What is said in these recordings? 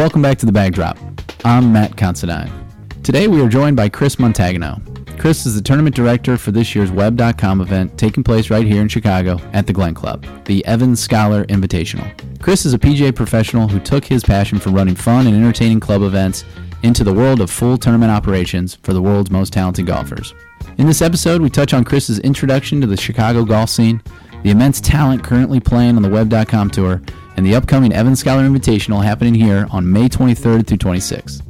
welcome back to the Bag Drop. I'm Matt Considine. Today we are joined by Chris Montagno. Chris is the tournament director for this year's Web.com event taking place right here in Chicago at the Glen Club, the Evans Scholar Invitational. Chris is a PGA professional who took his passion for running fun and entertaining club events into the world of full tournament operations for the world's most talented golfers. In this episode, we touch on Chris's introduction to the Chicago golf scene, the immense talent currently playing on the Web.com tour, and the upcoming Evans Scholar Invitational happening here on May 23rd through 26th.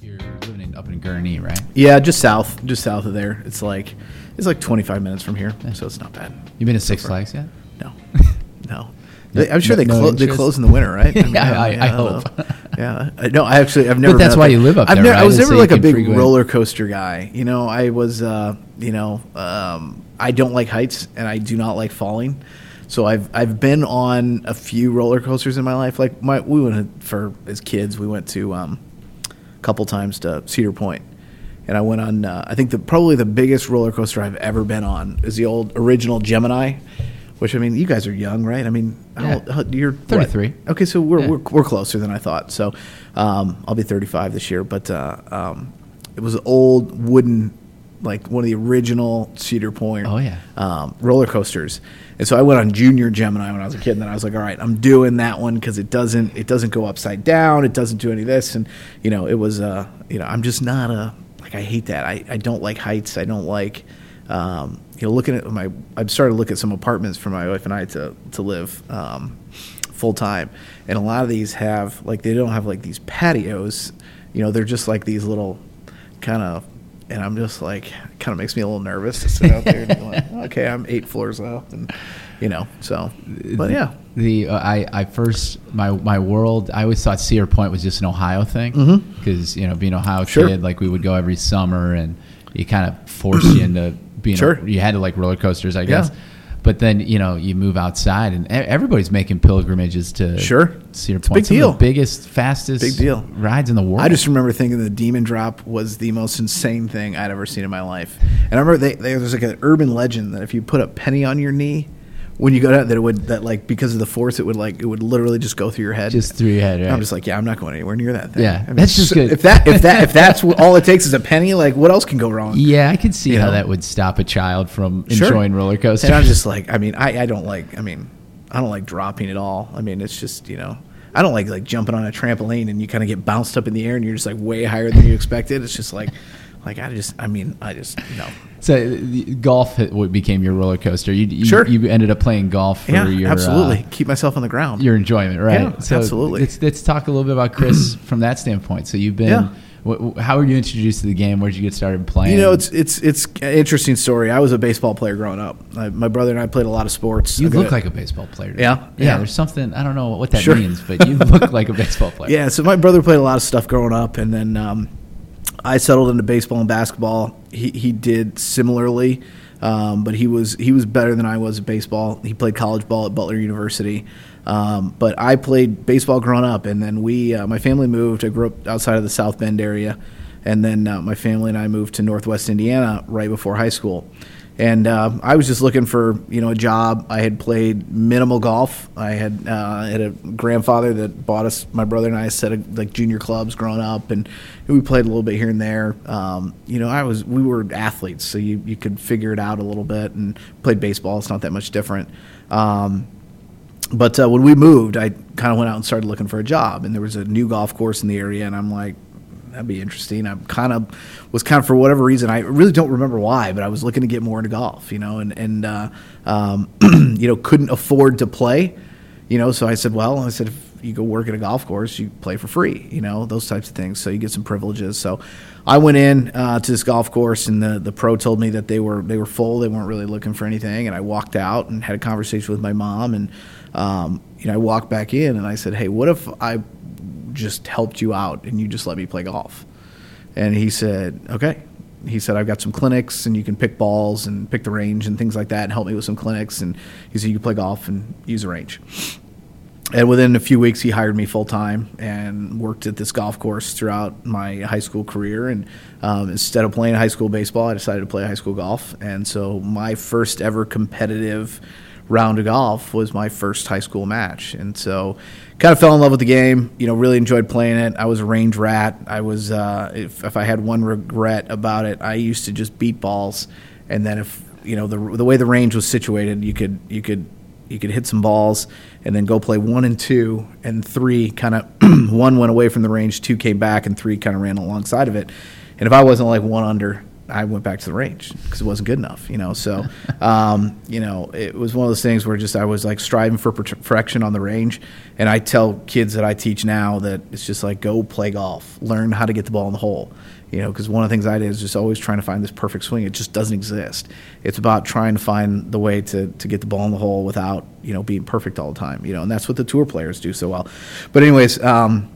You're living up in Gurnee, right? Yeah, just south, just south of there. It's like it's like 25 minutes from here, so it's not bad. You been to Six Flags yet? No, no. They- I'm sure no- they no they close in the winter, right? Yeah, I- I don't hope. know. yeah, no, I actually I've never. that's been why there. you live up I've there, never, right? I was never so like a big roller coaster guy. You know, I was. Uh, you know, um, I don't like heights and I do not like falling. So I've I've been on a few roller coasters in my life. Like my we went for as kids we went to um, a couple times to Cedar Point, and I went on. Uh, I think the probably the biggest roller coaster I've ever been on is the old original Gemini, which I mean you guys are young, right? I mean, Yeah. how, you're what? 33. Okay, so we're, Yeah. we're we're closer than I thought. So um, I'll be 35 this year, but uh, um, it was an old wooden. Like one of the original Cedar Point Oh, yeah. um, roller coasters. And so I went on Junior Gemini when I was a kid, and then I was like, all right, I'm doing that one because it doesn't it doesn't go upside down, it doesn't do any of this, and you know it was uh you know I'm just not a like I hate that. I, I don't like heights. I don't like um, you know looking at my I've started to look at some apartments for my wife and I to to live um, full time, and a lot of these have like they don't have like these patios, you know they're just like these little kind of and I'm just like, kind of makes me a little nervous to sit out there and be like, okay, I'm eight floors up, and you know, so, but yeah, The uh, I I first my my world I always thought Cedar Point was just an Ohio thing because you know being an Ohio Mm-hmm. Sure. kid like we would go every summer and you kind of forced you into being Sure. a, you had to like roller coasters I guess Yeah. But then you know you move outside and everybody's making pilgrimages to Sure. Cedar It's Point big Some deal. the biggest fastest Big deal. rides in the world I just remember thinking the Demon Drop was the most insane thing I'd ever seen in my life, and I remember they, they, there's like an urban legend that if you put a penny on your knee. When you go down, that it would that like because of the force, it would like it would literally just go through your head. just through your head right? I'm just like, yeah, I'm not going anywhere near that thing. Yeah, I mean, that's just so- good. If that if that if that's all it takes is a penny, like what else can go wrong? yeah I could see You how know? that would stop a child from Sure. enjoying roller coasters And I'm just like, I mean, I, I don't like, I mean, I don't like dropping at all. I mean, it's just, you know, I don't like like jumping on a trampoline and you kind of get bounced up in the air and you're just like way higher than you expected. It's just like, like I just, I mean, I just no. So the- golf became your roller coaster. You, you, Sure. you ended up playing golf for Yeah, your absolutely. uh, Keep myself on the ground. your enjoyment, right? Yeah, absolutely. Let's, let's talk a little bit about Chris from that standpoint. So you've been. Yeah. wh- wh- how were you introduced to the game? Where did you get started playing? You know, it's it's it's an interesting story. I was a baseball player growing up. I, my brother and I played a lot of sports. you look a- like a baseball player. Yeah? yeah. Yeah. There's something I don't know what that Sure. means, but you look like a baseball player. Yeah, so my brother played a lot of stuff growing up, and then um, I settled into baseball and basketball. He he did similarly, um, but he was he was better than I was at baseball. He played college ball at Butler University, um, but I played baseball growing up, and then we uh, my family moved. I grew up outside of the South Bend area, and then uh, my family and I moved to Northwest Indiana right before high school. And uh, I was just looking for you know a job. I had played minimal golf. I had uh, had a grandfather that bought us my brother and I a set of like junior clubs growing up, and we played a little bit here and there. Um, you know, I was we were athletes, so you you could figure it out a little bit and played baseball. It's not that much different. Um, but uh, when we moved, I kind of went out and started looking for a job, and there was a new golf course in the area, and I'm like, that'd be interesting. I'm kind of was kind of for whatever reason, I really don't remember why, but I was looking to get more into golf, you know, and and uh, um, you know couldn't afford to play, you know, so I said, well, I said if you go work at a golf course, you play for free, you know, those types of things, so you get some privileges. So I went in uh, to this golf course, and the the pro told me that they were they were full, they weren't really looking for anything, and I walked out and had a conversation with my mom, and um, you know, I walked back in and I said, hey, what if I just helped you out and you just let me play golf? And he said, okay. He said, I've got some clinics and you can pick balls and pick the range and things like that and help me with some clinics. And he said, you can play golf and use the range. And within a few weeks, he hired me full time and worked at this golf course throughout my high school career. And um, instead of playing high school baseball, I decided to play high school golf. And so my first ever competitive round of golf was my first high school match, and so kind of fell in love with the game. You know, really enjoyed playing it. I was a range rat. I was uh, if if I had one regret about it, I used to just beat balls, and then if you know the the way the range was situated, you could you could you could hit some balls and then go play one and two and three kind of one went away from the range, two came back, and three kind of ran alongside of it. And if I wasn't like one under, I went back to the range because it wasn't good enough, you know. So, um, you know, it was one of those things where just I was like striving for perfection on the range. And I tell kids that I teach now that it's just like go play golf, learn how to get the ball in the hole, you know. Because one of the things I did is just always trying to find this perfect swing. It just doesn't exist. It's about trying to find the way to to get the ball in the hole without you know being perfect all the time, you know. And that's what the tour players do so well. But anyways. Um,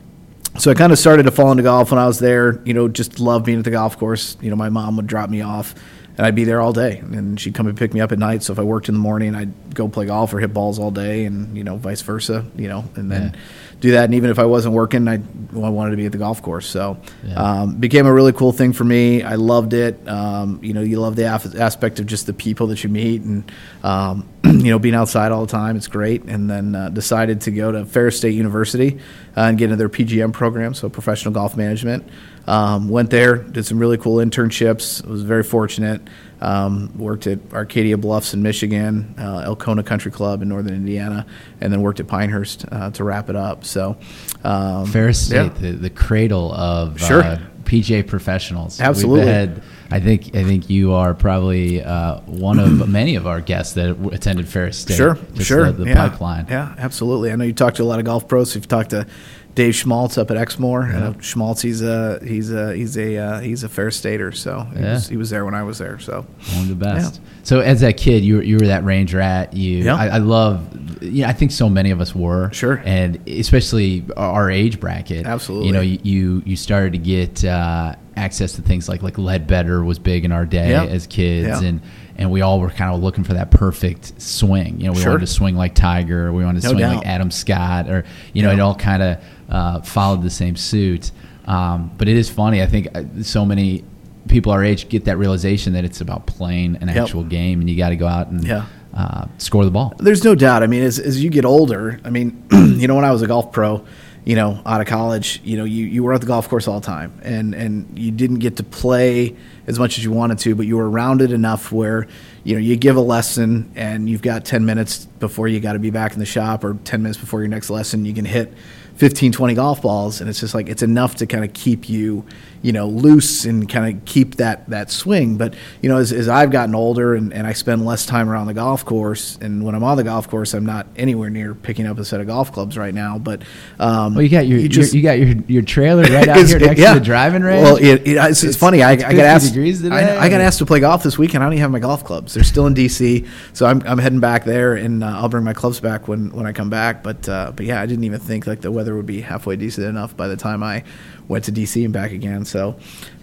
so I kind of started to fall into golf when I was there. You know, just love being at the golf course. You know, my mom would drop me off, and I'd be there all day, and she'd come and pick me up at night. So if I worked in the morning, I'd go play golf or hit balls all day, and you know, vice versa. You know, and then. Yeah do that. And even if I wasn't working, I, I wanted to be at the golf course. So yeah. um, became a really cool thing for me. I loved it. Um, you know, you love the af- aspect of just the people that you meet and, um, you know, being outside all the time. It's great. And then uh, decided to go to Ferris State University uh, and get into their PGM program, so professional golf management. Um, went there, did some really cool internships. Was very fortunate. Um, worked at Arcadia Bluffs in Michigan, uh, Elcona Country Club in Northern Indiana, and then worked at Pinehurst uh, to wrap it up. So, um, Ferris State, yeah. the, the, cradle of sure. uh, PGA professionals. Absolutely. Had, I think I think you are probably uh, one of many of our guests that attended Ferris State. Sure, sure. The, the yeah. pipeline. Yeah, absolutely. I know you talked to a lot of golf pros. You've talked to Dave Schmaltz up at Exmoor. Yeah. Uh, Schmaltz, he's a he's a he's a uh, he's a Ferris Stater, so he, yeah. was, he was there when I was there. So one of the best. Yeah. So as that kid, you were, you were that range rat. You, yeah. I, I love. You know, I think so many of us were. Sure. And especially our age bracket. Absolutely. You know, you you started to get uh, access to things like like Leadbetter was big in our day as kids, and and we all were kind of looking for that perfect swing. You know, we sure. wanted to swing like Tiger, we wanted to no swing doubt. like Adam Scott, or you know, it all kind of uh, followed the same suit. Um, but it is funny. I think uh, so many people our age get that realization that it's about playing an yep. actual game, and you got to go out and yeah. uh, score the ball. There's no doubt. I mean, as, as you get older, I mean, you know, when I was a golf pro, you know, out of college, you know, you, you were at the golf course all the time, and and you didn't get to play as much as you wanted to, but you were around it enough where you know you give a lesson and you've got 10 minutes before you got to be back in the shop or 10 minutes before your next lesson you can hit 15, 20 golf balls, and it's just like it's enough to kind of keep you, you know, loose and kind of keep that that swing. But you know, as, as I've gotten older and, and I spend less time around the golf course, and when I'm on the golf course, I'm not anywhere near picking up a set of golf clubs right now. But um, well, you got your you, just, you got your your trailer right out here next yeah. to the driving range. Well, it, it, it's, it's, funny. I, I got asked. I, I, got asked to play golf this weekend. I don't even have my golf clubs. They're still in DC, so I'm, I'm heading back there, and uh, I'll bring my clubs back when, when I come back. But uh, but yeah, I didn't even think like the weather would be halfway decent enough by the time I went to DC and back again. So,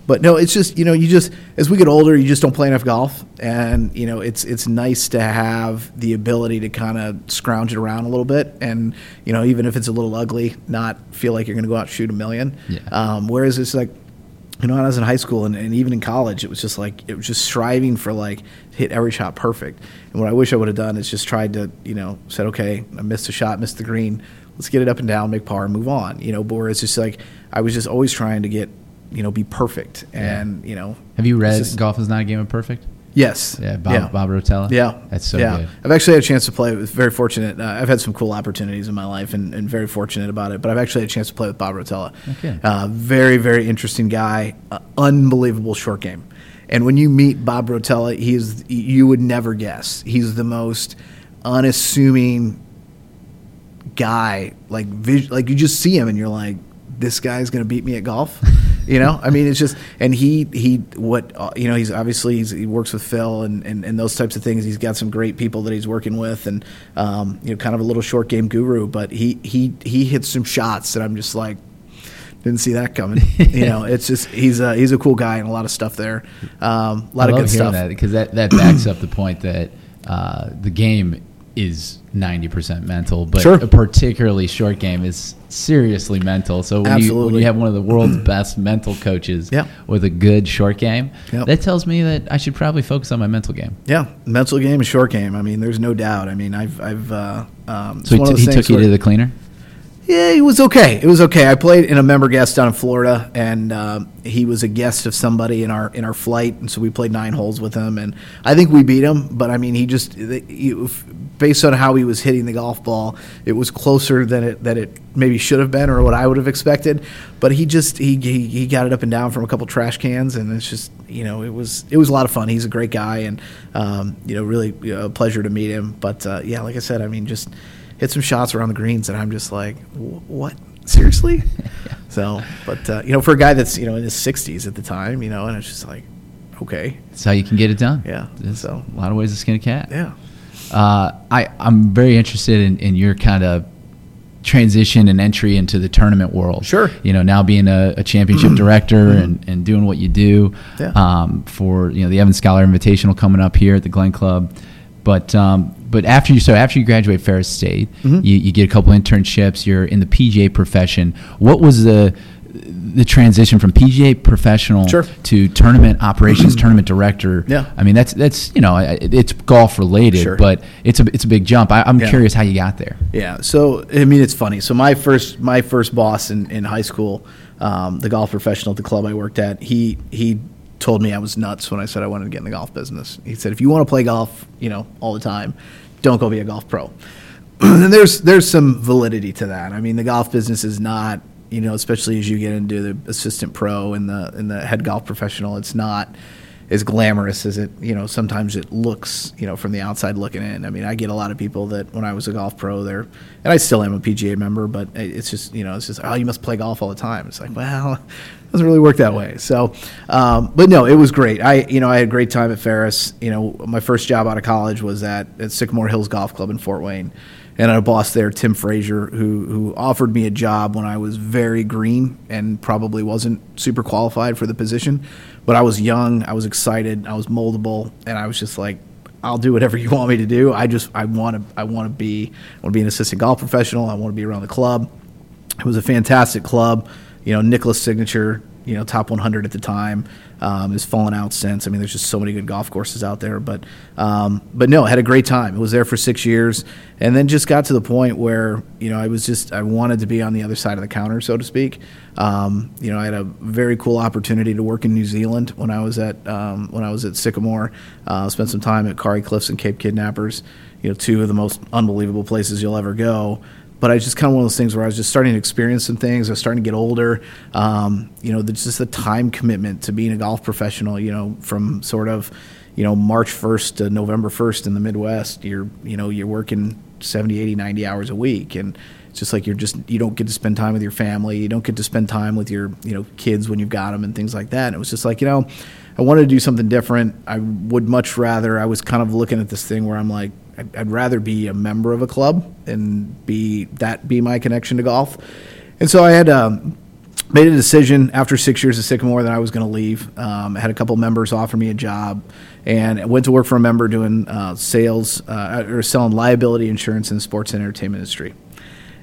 but no, it's just you know you just as we get older, you just don't play enough golf, and you know it's it's nice to have the ability to kind of scrounge it around a little bit, and you know even if it's a little ugly, not feel like you're going to go out and shoot a million. Yeah. Um, whereas it's like you know, when I was in high school and, and, even in college, it was just like it was just striving for like hit every shot perfect. And what I wish I would have done is just tried to, you know, said, okay, I missed a shot, missed the green let's get it up and down, make par, and move on. You know, but it's just like I was just always trying to get, you know, be perfect. And yeah. you know, have you read just, Golf is Not a Game of Perfect? Yes. Yeah, Bob, yeah. Bob Rotella. Yeah, that's so yeah. good. I've actually had a chance to play. Was very fortunate. Uh, I've had some cool opportunities in my life, and, and, very fortunate about it. But I've actually had a chance to play with Bob Rotella. Okay. Uh, very very interesting guy. Uh, unbelievable short game. And when you meet Bob Rotella, he is you would never guess. He's the most unassuming guy, like vis- like you just see him and you're like, this guy's going to beat me at golf. You know, I mean, it's just, and he, he, what, uh, you know, he's obviously, he's, he works with Phil and, and, and those types of things. He's got some great people that he's working with and, um, you know, kind of a little short game guru, but he, he, he hits some shots that I'm just like, didn't see that coming. you know, it's just, he's a, he's a cool guy and a lot of stuff there. Um, a lot I of good stuff. Because that, that, that backs up the point that, uh, the game is 90% mental, but Sure. a particularly short game is seriously mental. So when you, when you have one of the world's best mental coaches Yeah. with a good short game, Yep. that tells me that I should probably focus on my mental game. Yeah, mental game short game. I mean, there's no doubt. I mean, I've, I've, uh, um, So he, t- he took you where- to the cleaner? Yeah, it was okay. It was okay. I played in a member guest down in Florida, and uh, he was a guest of somebody in our in our flight, and so we played nine holes with him, and I think we beat him. But I mean, he just you- based on how he was hitting the golf ball, it was closer than it that it maybe should have been, or what I would have expected. But he just he, he he got it up and down from a couple trash cans, and it's just you know it was it was a lot of fun. He's a great guy, and um, you know really you know, a pleasure to meet him. But uh, yeah, like I said, I mean just hit some shots around the greens, and I'm just like, what? Seriously? So, but uh, you know, for a guy that's you know in his 60s at the time, you know, and it's just like, okay, That's how you can get it done. Yeah, There's so- a lot of ways to skin a cat. yeah, Uh, I, I'm very interested in, in your kind of transition and entry into the tournament world. Sure. You know, now being a, a championship director and, and doing what you do Yeah. um, for, you know, the Evan Scholar Invitational coming up here at the Glen Club. But um, but after you so after you graduate Ferris State, Mm-hmm. you, you get a couple internships. You're in the PGA profession. What was the the transition from PGA professional Sure. to tournament operations, tournament director? Yeah. I mean that's that's you know it's golf related, Sure. but it's a it's a big jump. I, I'm Yeah. curious how you got there. yeah. So I mean, it's funny. So my first my first boss in, in high school, um, the golf professional at the club I worked at, he he told me I was nuts when I said I wanted to get in the golf business. He said, if you want to play golf, you know, all the time, don't go be a golf pro. and there's there's some validity to that. I mean, the golf business is not, you know, especially as you get into the assistant pro and the and the head golf professional, it's not as glamorous as it, you know, sometimes it looks, you know, from the outside looking in. I mean, I get a lot of people that when I was a golf pro there, and I still am a PGA member, but it's just, you know, it's just, oh, you must play golf all the time. It's like, well, it doesn't really work that way. So, um, but no, it was great. I, you know, I had a great time at Ferris. You know, my first job out of college was at, at Sycamore Hills Golf Club in Fort Wayne. And I had a boss there, Tim Frazier, who who offered me a job when I was very green and probably wasn't super qualified for the position. But I was young, I was excited, I was moldable, and I was just like, I'll do whatever you want me to do. I just I want to I want to be I want to be an assistant golf professional. I want to be around the club. It was a fantastic club. You know, Nicklaus Signature, you know, top 100 at the time, um, has fallen out since. I mean, there's just so many good golf courses out there. But, um, but no, I had a great time. It was there for six years, and then just got to the point where you know I was just I wanted to be on the other side of the counter, so to speak. Um, you know, I had a very cool opportunity to work in New Zealand when I was at um, when I was at Sycamore. Uh, spent some time at Kauri Cliffs and Cape Kidnappers. You know, two of the most unbelievable places you'll ever go but I was just kind of one of those things where I was just starting to experience some things. I was starting to get older. Um, you know, there's just the time commitment to being a golf professional. You know, from sort of, you know, March 1st to November 1st in the Midwest, you're, you know, you're working 70, 80, 90 hours a week, and it's just like you're just you don't get to spend time with your family. You don't get to spend time with your, you know, kids when you've got them and things like that. And it was just like, you know. I wanted to do something different. I would much rather. I was kind of looking at this thing where I'm like, I'd, rather be a member of a club and be that be my connection to golf. And so I had um, made a decision after six years of Sycamore that I was going to leave. Um, I had a couple members offer me a job, and I went to work for a member doing uh, sales uh, or selling liability insurance in the sports and entertainment industry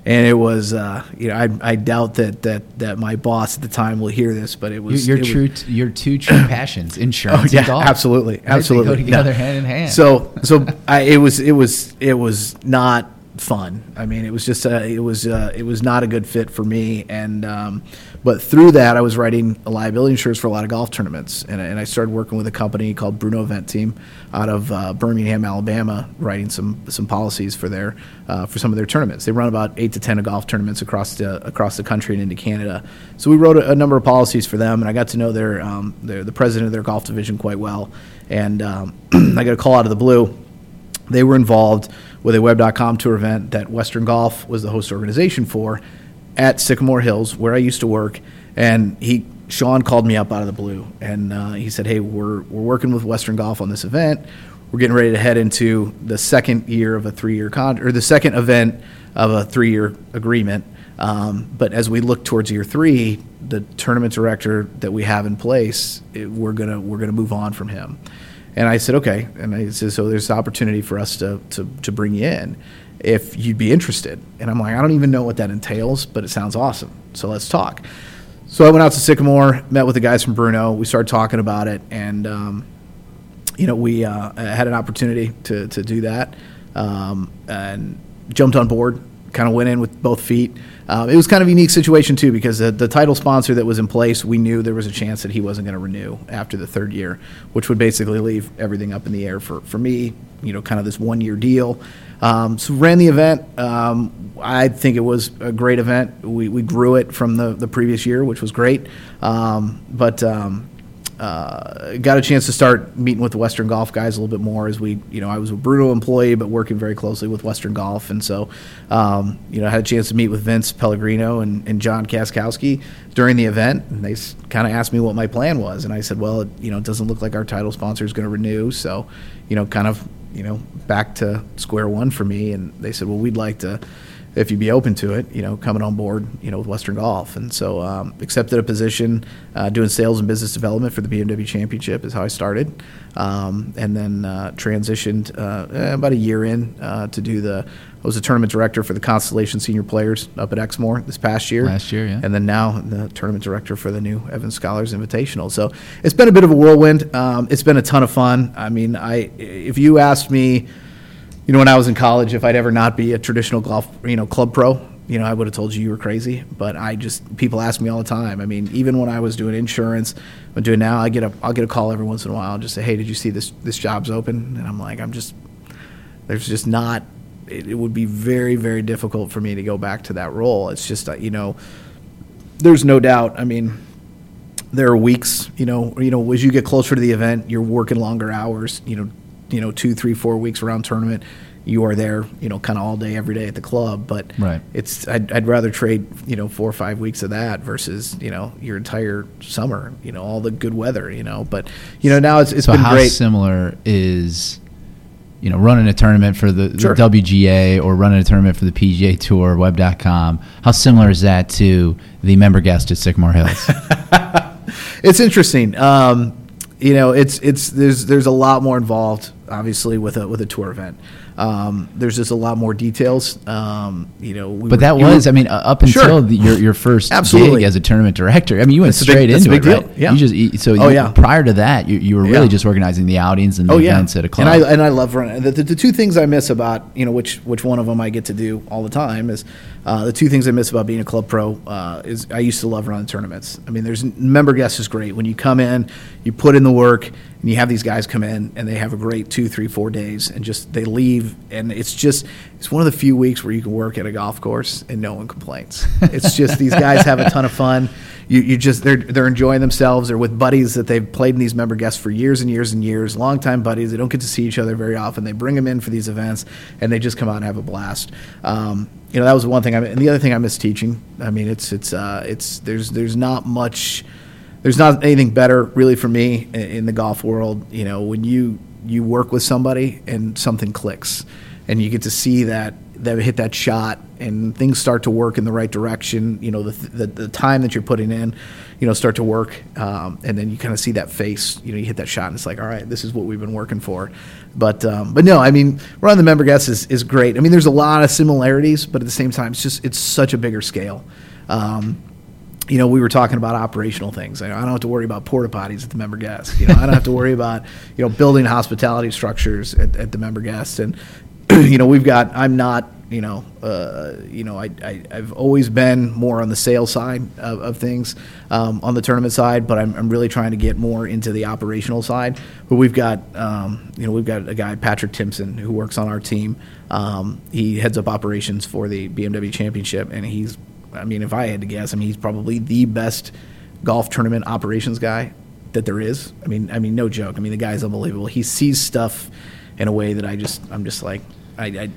and it was uh, you know I, I doubt that, that that my boss at the time will hear this, but it was Your, it your was- true, your two true passions, insurance Oh, yeah, and golf. absolutely, absolutely. They go together hand in hand. So so I, it was it was it was not fun. I mean, it was just uh, it was uh, it was not a good fit for me. And um, but through that, I was writing liability insurance for a lot of golf tournaments, and, I- and I started working with a company called Bruno Event Team out of uh, Birmingham, Alabama, writing some some policies for their uh, for some of their tournaments. They run about eight to ten golf tournaments across the across the country and into Canada. So we wrote a, a number of policies for them, and I got to know their um, their the president of their golf division quite well. And um, I got a call out of the blue they were involved with a web.com tour event that Western Golf was the host organization for at Sycamore Hills, where I used to work. And he, Sean, called me up out of the blue, and uh, he said, "Hey, we're we're working with Western Golf on this event. We're getting ready to head into the second year of a three-year con or the second event of a three-year agreement. Um, but as we look towards year three, the tournament director that we have in place, it, we're gonna we're gonna move on from him." And I said, okay. And I said, so there's opportunity for us to, to, to bring you in if you'd be interested. And I'm like, I don't even know what that entails, but it sounds awesome. So let's talk. So I went out to Sycamore, met with the guys from Bruno. We started talking about it, and um, you know, we uh, had an opportunity to to do that, um, and jumped on board. Kind of went in with both feet. Um, it was kind of a unique situation too because the, the title sponsor that was in place, we knew there was a chance that he wasn't going to renew after the third year, which would basically leave everything up in the air for for me. You know, kind of this one year deal. Um, so ran the event. Um, I think it was a great event. We, we grew it from the, the previous year, which was great. Um, but um, uh, got a chance to start meeting with the Western Golf guys a little bit more as we, you know, I was a Bruno employee, but working very closely with Western Golf. And so, um, you know, I had a chance to meet with Vince Pellegrino and, and John Kaczkowski during the event. And they kind of asked me what my plan was. And I said, well, it, you know, it doesn't look like our title sponsor is going to renew. So, you know, kind of, you know, back to square one for me. And they said, well, we'd like to if you'd be open to it, you know, coming on board, you know, with Western Golf. And so um, accepted a position uh, doing sales and business development for the BMW Championship is how I started. Um, and then uh, transitioned uh, about a year in uh, to do the, I was a tournament director for the Constellation Senior Players up at Exmoor this past year. Last year, yeah. And then now the tournament director for the new Evans Scholars Invitational. So it's been a bit of a whirlwind. Um, it's been a ton of fun. I mean, I if you asked me, you know, when I was in college, if I'd ever not be a traditional golf, you know, club pro, you know, I would have told you you were crazy. But I just people ask me all the time. I mean, even when I was doing insurance, I'm doing now. I get a I'll get a call every once in a while, and just say, hey, did you see this this job's open? And I'm like, I'm just there's just not. It, it would be very very difficult for me to go back to that role. It's just uh, you know, there's no doubt. I mean. There are weeks, you know, you know, as you get closer to the event, you're working longer hours, you know, you know two, three, four weeks around tournament, you are there, you know, kind of all day, every day at the club. But right. it's I'd, I'd rather trade, you know, four or five weeks of that versus you know your entire summer, you know, all the good weather, you know. But you know now it's it's so been how great. similar is you know running a tournament for the, Sure. the WGA or running a tournament for the PGA Tour, Web.com? How similar is that to the member guest at Sycamore Hills? it's interesting. Um, you know, it's it's there's there's a lot more involved, obviously, with a with a tour event. Um, there's just a lot more details. Um, you know, we But were- that you were- was, I mean, uh, up until Sure. the, your your first Absolutely. gig as a tournament director. I mean, you went That's big- straight a into big it, deal. right? Yeah. You just so Oh, you- yeah. prior to that, you, you were really Yeah. just organizing the outings and the Oh yeah, events at a club. and I and I love running. The, the, the two things I miss about you know which which one of them I get to do all the time is uh, the two things I miss about being a club pro uh, is I used to love running tournaments. I mean, there's member guests is great when you come in, you put in the work, and you have these guys come in and they have a great two, three, four days, and just they leave, and it's just it's one of the few weeks where you can work at a golf course and no one complains. It's just these guys have a ton of fun. You, you just they're they're enjoying themselves. They're with buddies that they've played in these member guests for years and years and years, longtime buddies. They don't get to see each other very often. They bring them in for these events, and they just come out and have a blast. Um, you know that was one thing. I and the other thing I miss teaching. I mean, it's it's uh, it's there's there's not much there's not anything better really for me in, in the golf world. You know, when you you work with somebody and something clicks, and you get to see that that hit that shot and things start to work in the right direction. You know, the the, the time that you're putting in, you know, start to work, um, and then you kind of see that face. You know, you hit that shot, and it's like, all right, this is what we've been working for. But um, but no, I mean, running the member guest is, is great. I mean, there's a lot of similarities, but at the same time, it's just it's such a bigger scale. Um, you know, we were talking about operational things. I I don't have to worry about porta potties at the member guest. You know, I don't have to worry about you know building hospitality structures at, at the member guest. And you know, we've got. I'm not. You know, uh, you know, I, I I've always been more on the sales side of, of things, um, on the tournament side, but I'm, I'm really trying to get more into the operational side. But we've got, um, you know, we've got a guy Patrick Timpson who works on our team. Um, he heads up operations for the BMW Championship, and he's I mean, if I had to guess, I mean, he's probably the best golf tournament operations guy that there is. I mean, I mean, no joke. I mean, the guy's unbelievable. He sees stuff in a way that I just, I'm just like, I, I,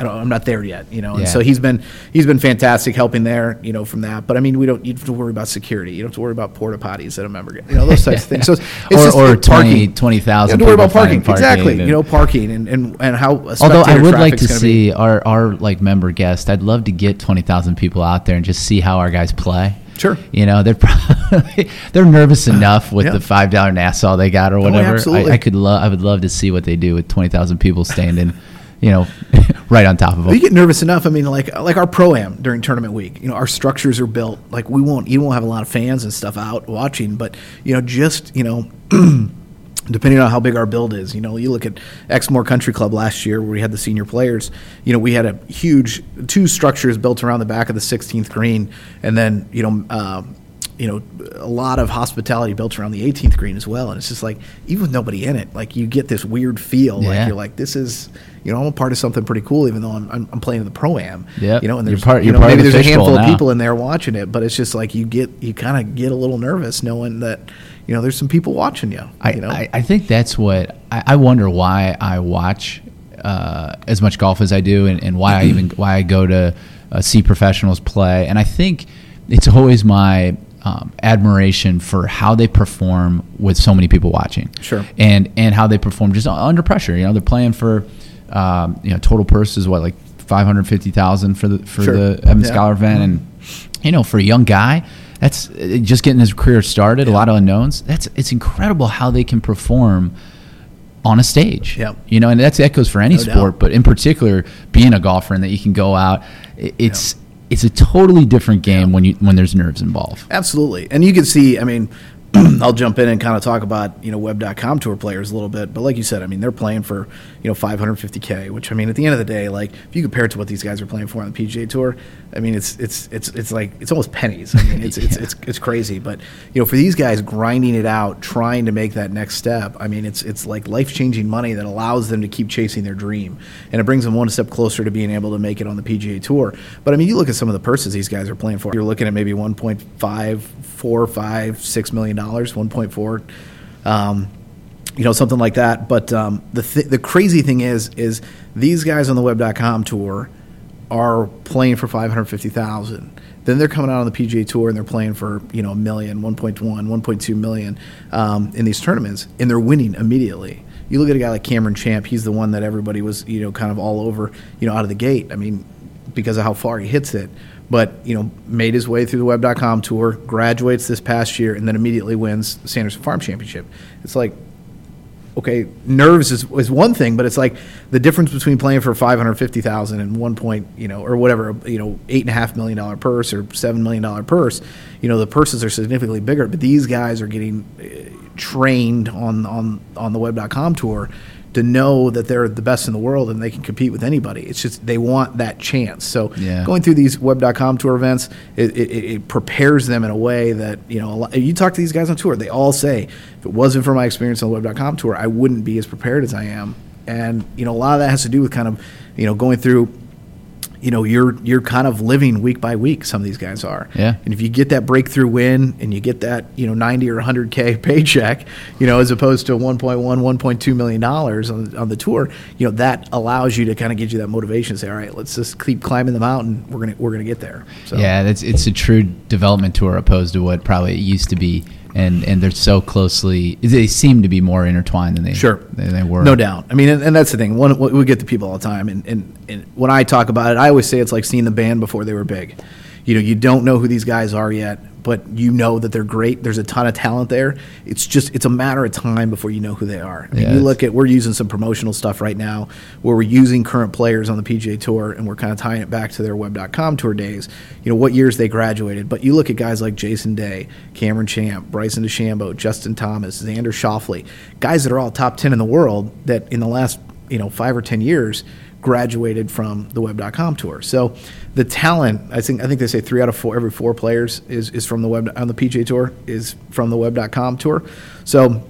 I don't, I'm not there yet, you know. And Yeah. so he's been, he's been fantastic helping there, you know, from that. But I mean, we don't, you don't have to worry about security. You don't have to worry about porta potties that a member get, you know, those types of things. So it's, it's or just or like 20 parking. 20,000 You to worry about finding parking. Exactly. and- You know, parking and, and, and how. Although I would like to gonna be. see our, our like member guest, I'd love to get twenty thousand people out there and just see how our guys play. Sure. You know, they're probably, they're nervous enough with Yeah. the five dollar Nassau they got or oh, whatever. absolutely. I, I could love I would love to see what they do with twenty thousand people standing, you know, right on top of them. You get nervous enough. I mean, like like our pro am during tournament week. You know, our structures are built like we won't. You won't have a lot of fans and stuff out watching, but you know, just you know. Depending on how big our build is, you know, you look at Exmoor Country Club last year where we had the senior players. You know, we had a huge two structures built around the back of the 16th green, and then you know, uh, you know, a lot of hospitality built around the 18th green as well. And it's just like even with nobody in it, like you get this weird feel, Yeah. like you're like this is, you know, I'm a part of something pretty cool, even though I'm, I'm, I'm playing in the pro am. Yep. You know, and You're there's part- you know, maybe the there's a handful of people in there watching it, but it's just like you get you kind of get a little nervous knowing that you know there's some people watching you. I, you know, I, I think that's what I, I wonder why I watch uh, as much golf as I do, and, and why I even why I go to uh, see professionals play. And I think it's always my um, admiration for how they perform with so many people watching. Sure. And and how they perform just under pressure. You know, they're playing for um, you know total purse is what like five hundred fifty thousand for the for Sure. the Evan Yeah. Scholar event, and you know for a young guy. That's uh, just getting his career started. A lot of unknowns. That's it's incredible how they can perform on a stage. Yep. You know, and that's that goes for any No doubt. sport, but in particular, being a golfer and that you can go out, it's it's a totally different game when you when there's nerves involved. Absolutely. And you can see, I mean, I'll jump in and kind of talk about, you know, web.com tour players a little bit. But like you said, I mean, they're playing for, you know, 550K, which I mean, at the end of the day, like if you compare it to what these guys are playing for on the PGA tour, I mean, it's, it's, it's, it's like, it's almost pennies. I mean, it's, it's, it's, it's crazy. But, you know, for these guys grinding it out, trying to make that next step, I mean, it's, it's like life changing money that allows them to keep chasing their dream. And it brings them one step closer to being able to make it on the PGA tour. But I mean, you look at some of the purses these guys are playing for, you're looking at maybe 1.5, 4, 5, 6 million dollars, 1.4. Um, you know, something like that. But um, the th- the crazy thing is, is these guys on the Web.com tour are playing for five hundred fifty thousand. Then they're coming out on the PGA Tour and they're playing for you know a million, 1.1, 1.2 million um, in these tournaments, and they're winning immediately. You look at a guy like Cameron Champ; he's the one that everybody was you know kind of all over you know out of the gate. I mean, because of how far he hits it. But you know, made his way through the Web.com tour, graduates this past year, and then immediately wins the Sanderson Farm Championship. It's like okay, nerves is, is one thing, but it's like the difference between playing for five hundred fifty thousand and one point, you know, or whatever, you know, eight and a half million dollar purse or seven million dollar purse. You know, the purses are significantly bigger, but these guys are getting uh, trained on on on the Web.com tour to know that they're the best in the world and they can compete with anybody. It's just they want that chance. So Yeah. going through these Web.com tour events, it, it, it prepares them in a way that you know. A lot, you talk to these guys on tour, they all say, if it wasn't for my experience on the Web.com tour, I wouldn't be as prepared as I am. And you know, a lot of that has to do with kind of you know going through. You know, you're you're kind of living week by week. Some of these guys are, Yeah. And if you get that breakthrough win and you get that you know 90 or 100k paycheck, you know, as opposed to 1.1, 1.2 million dollars on, on the tour, you know, that allows you to kind of give you that motivation. to Say, all right, let's just keep climbing the mountain. We're gonna we're gonna get there. So. Yeah, that's it's a true development tour opposed to what probably it used to be, and and they're so closely. They seem to be more intertwined than they Sure. than they were. No doubt. I mean, and, and that's the thing. One, we get the people all the time, and, and, and when I talk about it, I always say it's like seeing the band before they were big. You know, you don't know who these guys are yet, but you know that they're great. There's a ton of talent there. It's just it's a matter of time before you know who they are. I mean, Yeah, you look at we're using some promotional stuff right now where we're using current players on the PGA Tour and we're kind of tying it back to their Web.com tour days. You know what years they graduated, but you look at guys like Jason Day, Cameron Champ, Bryson DeChambeau, Justin Thomas, Xander Schauffele, guys that are all top ten in the world that in the last you know five or ten years graduated from the web.com tour. So the talent, I think I think they say three out of four every four players is, is from the web on the PGA tour is from the web.com tour. So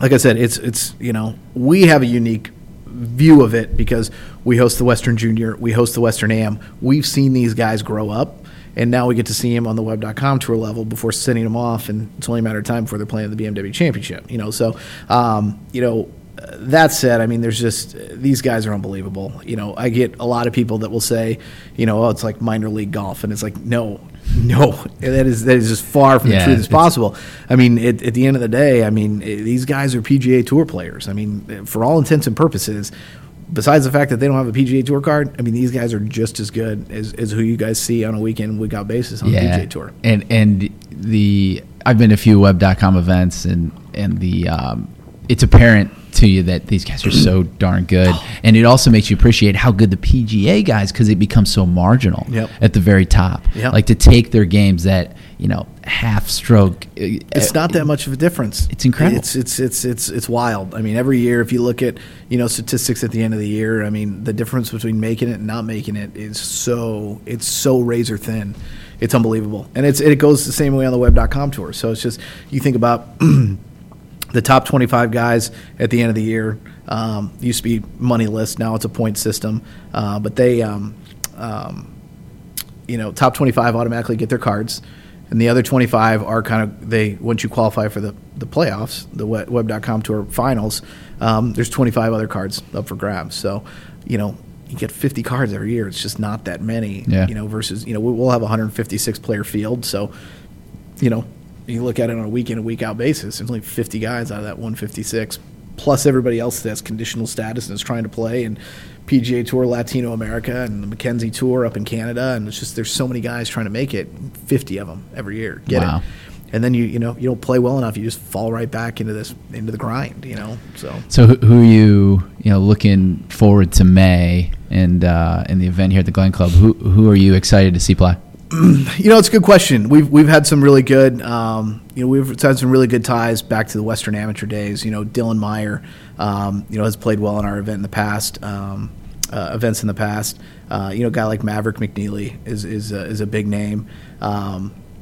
like I said, it's it's you know, we have a unique view of it because we host the Western Junior, we host the Western AM. We've seen these guys grow up and now we get to see them on the web.com tour level before sending them off and it's only a matter of time before they're playing the BMW championship, you know. So um, you know, that said, I mean, there's just these guys are unbelievable. You know, I get a lot of people that will say, you know, oh, it's like minor league golf, and it's like, no, no, that is that is just far from Yeah, the truth as possible. I mean, it, at the end of the day, I mean, eh, these guys are PGA Tour players. I mean, eh, for all intents and purposes, besides the fact that they don't have a PGA Tour card, I mean, these guys are just as good as, as who you guys see on a weekend week out basis on yeah. the PGA Tour. And and the I've been to a few web.com events and and the um, it's apparent to you that these guys are so darn good, and it also makes you appreciate how good the PGA guys because it becomes so marginal Yep. at the very top. Yep. Like to take their games that you know half stroke. uh, It's not that much of a difference. It's incredible. It's it's it's it's it's wild. I mean, every year, if you look at you know statistics at the end of the year, I mean, the difference between making it and not making it is so it's so razor thin. It's unbelievable, and it's it goes the same way on the web.com tour. So it's just you think about the top 25 guys at the end of the year. Um, used to be money list, now it's a point system. Uh, but they, um, um, you know, top 25 automatically get their cards, and the other 25 are kind of they once you qualify for the the playoffs, the web.com tour finals. Um, there's 25 other cards up for grabs. So, you know. You get 50 cards every year. It's just not that many, Yeah. you know. Versus, you know, we- we'll have 156 player field, so you know, you look at it on a week in and week out basis. There's only 50 guys out of that 156, plus everybody else that has conditional status and is trying to play, and PGA Tour Latino America and the Mackenzie Tour up in Canada, and it's just there's so many guys trying to make it, 50 of them every year. Get Wow. it? And then you you know you don't play well enough, you just fall right back into this into the grind. You know, so So who, who are you you know looking forward to May and uh, in the event here at the Glen Club? Who who are you excited to see play? You know, it's a good question. We've we've had some really good, um, you know, we've had some really good ties back to the Western Amateur days. You know, Dylan Meyer, um, you know, has played well in our event in the past, um, uh, events in the past. Uh, you know, a guy like Maverick McNeely is is a, is a big name.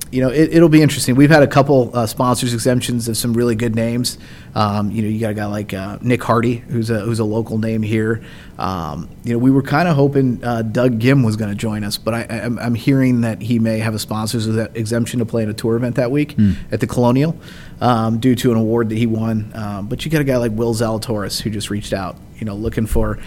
Um, you know, it, it'll be interesting. We've had a couple uh, sponsors exemptions of some really good names. Um, you know, you got a guy like uh, Nick Hardy, who's a who's a local name here. Um, you know, we were kind of hoping uh, Doug Ghim was going to join us, but I, I, I'm, I'm hearing that he may have a sponsors exemption to play in a tour event that week at the Colonial um, due to an award that he won. Um, but you got a guy like Will Zalatoris who just reached out, you know, looking for.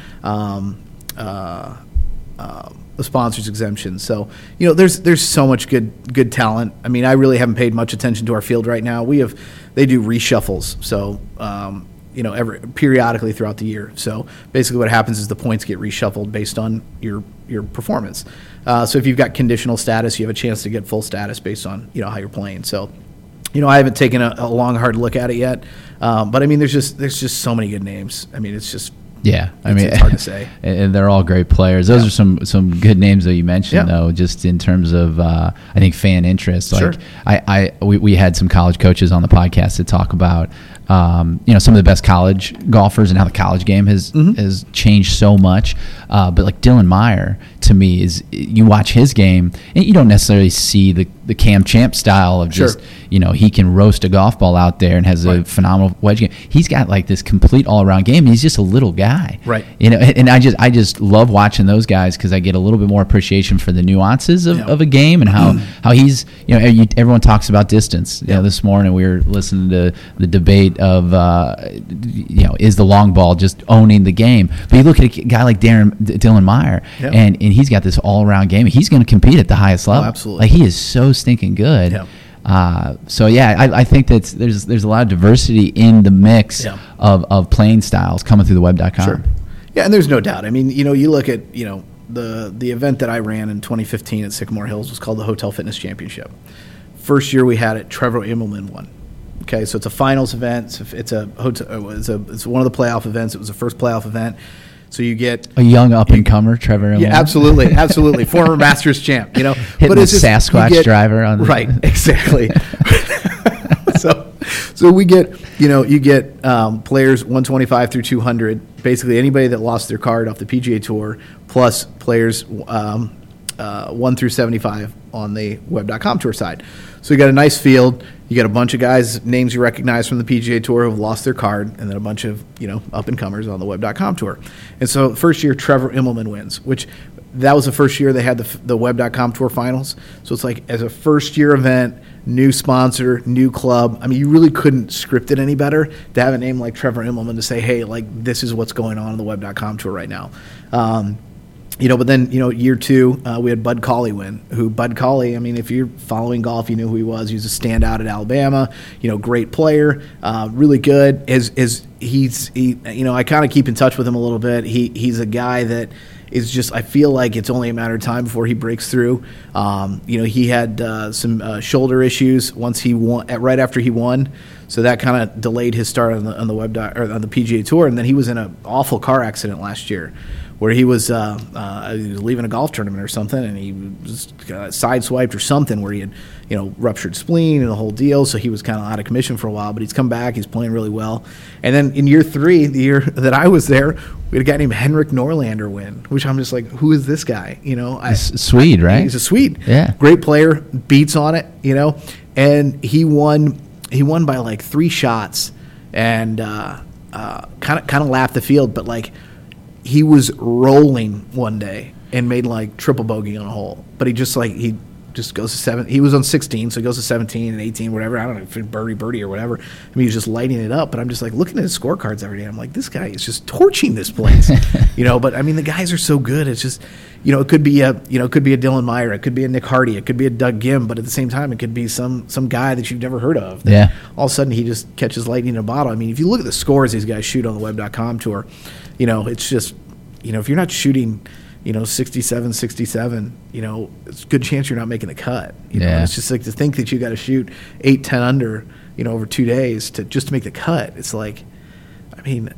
A sponsors exemption. So you know, there's there's so much good good talent. I mean, I really haven't paid much attention to our field right now. We have they do reshuffles, so um, you know, every periodically throughout the year. So basically, what happens is the points get reshuffled based on your your performance. Uh, so if you've got conditional status, you have a chance to get full status based on you know how you're playing. So you know, I haven't taken a, a long hard look at it yet, um, but I mean, there's just there's just so many good names. I mean, it's just Yeah, I It's- mean, it's hard to say. and they're all great players. Those Yeah. are some some good names that you mentioned, Yeah. though, just in terms of uh, I think fan interest. Like Sure. I, I we, we had some college coaches on the podcast to talk about um, you know some of the best college golfers and how the college game has Mm-hmm. has changed so much. Uh, but like Dylan Meyer, to me, is you watch his game and you don't necessarily see the the Cam Champ style of Sure. just you know he can roast a golf ball out there and has a phenomenal wedge game. He's got like this complete all around game. He's just a little guy, Right. You know, and I just I just love watching those guys because I get a little bit more appreciation for the nuances of, Yeah. of a game and how how he's you know you, everyone talks about distance. You know, Yeah. this morning we were listening to the debate of uh, you know is the long ball just owning the game? But you look at a guy like Darren D- Dylan Meyer Yeah. and and he's got this all around game. He's going to compete at the highest level. Oh, absolutely. Like he is so stinking good. Yeah. Uh, so yeah, I, I think that there's there's a lot of diversity in the mix Yeah. of, of playing styles coming through the web.com. Sure. Yeah, and there's no doubt. I mean, you know, you look at, you know, the the event that I ran in 2015 at Sycamore Hills was called the Hotel Fitness Championship. First year we had it, Trevor Immelman won. Okay, so it's a finals event. It's a, it's a hotel. It's a it's one of the playoff events. It was the first playoff event. So you get A young up and comer, Trevor. yeah, absolutely, absolutely. Former Masters champ, you know. Hitting the it's just- you Sasquatch driver on the- right, exactly. so, so we get, you know, you get um, players 125 through 200. Basically, anybody that lost their card off the PGA Tour, plus players um, uh, one through 75 on the Web.com Tour side. So you got a nice field. You got a bunch of guys, names you recognize from the PGA Tour who've lost their card, and then a bunch of you know up and comers on the Web.com Tour. And so first year, Trevor Immelman wins, which that was the first year they had the, the Web.com Tour finals. So it's like as a first year event, new sponsor, new club. I mean, you really couldn't script it any better to have a name like Trevor Immelman to say, hey, like this is what's going on in the Web.com Tour right now. Um, you know, but then you know, year two, uh, we had Bud Cauley win. Who Bud Cauley? I mean, if you're following golf, you knew who he was. He was a standout at Alabama. You know, great player, uh, really good. Is is he's he? You know, I kind of keep in touch with him a little bit. He he's a guy that is just I feel like it's only a matter of time before he breaks through. Um, you know, he had uh, some uh, shoulder issues once he won, right after he won, so that kind of delayed his start on the on the web or on the PGA Tour. And then he was in an awful car accident last year. Where he was, uh, uh, he was leaving a golf tournament or something, and he was uh, sideswiped or something, where he had, you know, ruptured spleen and the whole deal. So he was kind of out of commission for a while. But he's come back. He's playing really well. And then in year three, the year that I was there, we had a guy named Henrik Norlander win, which I'm just like, who is this guy? You know, I, Swede, right? He's a Swede. Yeah. Great player, beats on it, you know, and he won. He won by like three shots, and kind of kind of lapped the field, but like he was rolling one day and made like triple bogey on a hole, but he just like he just goes to seven. He was on 16, so he goes to 17 and 18, whatever. I don't know if it's birdie birdie or whatever. I mean, he's just lighting it up. But I'm just like looking at his scorecards every day. I'm like, this guy is just torching this place, you know. But I mean, the guys are so good. It's just, you know, it could be a, you know, it could be a Dylan Meyer, it could be a Nick Hardy, it could be a Doug Ghim, but at the same time, it could be some some guy that you've never heard of. that Yeah. All of a sudden, he just catches lightning in a bottle. I mean, if you look at the scores these guys shoot on the Web.com tour, you know, it's just, you know, if you're not shooting you know, 67, 67, you know, it's a good chance you're not making the cut. You know, Yeah. it's just like to think that you got to shoot eight, 10 under, you know, over two days to just to make the cut. It's like, I mean,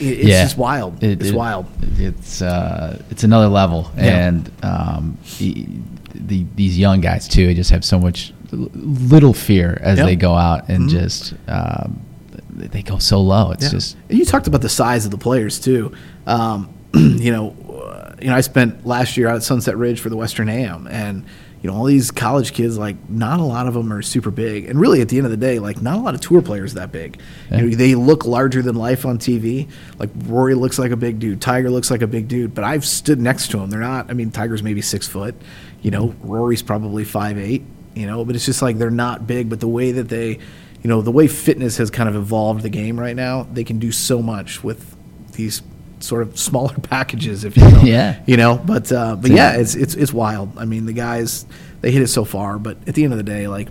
it's Yeah. just wild. It- it's it- wild. It's uh, it's another level, Yeah. and um, the, the, these young guys too They just have so much little fear as Yeah. they go out and Mhm. just um, they go so low. It's Yeah. just you talked about the size of the players too. Um, you know, uh, you know, I spent last year out at Sunset Ridge for the Western AM, and you know, all these college kids, like, not a lot of them are super big. And really, at the end of the day, like, not a lot of tour players that big. Yeah. You know, they look larger than life on TV. Like Rory looks like a big dude. Tiger looks like a big dude. But I've stood next to them. They're not. I mean, Tiger's maybe six foot. You know, Rory's probably five eight. You know, but it's just like they're not big. But the way that they, you know, the way fitness has kind of evolved the game right now, they can do so much with these sort of smaller packages, if you will. Yeah. You know, but uh, but yeah, it's it's it's wild. I mean, the guys they hit it so far, but at the end of the day, like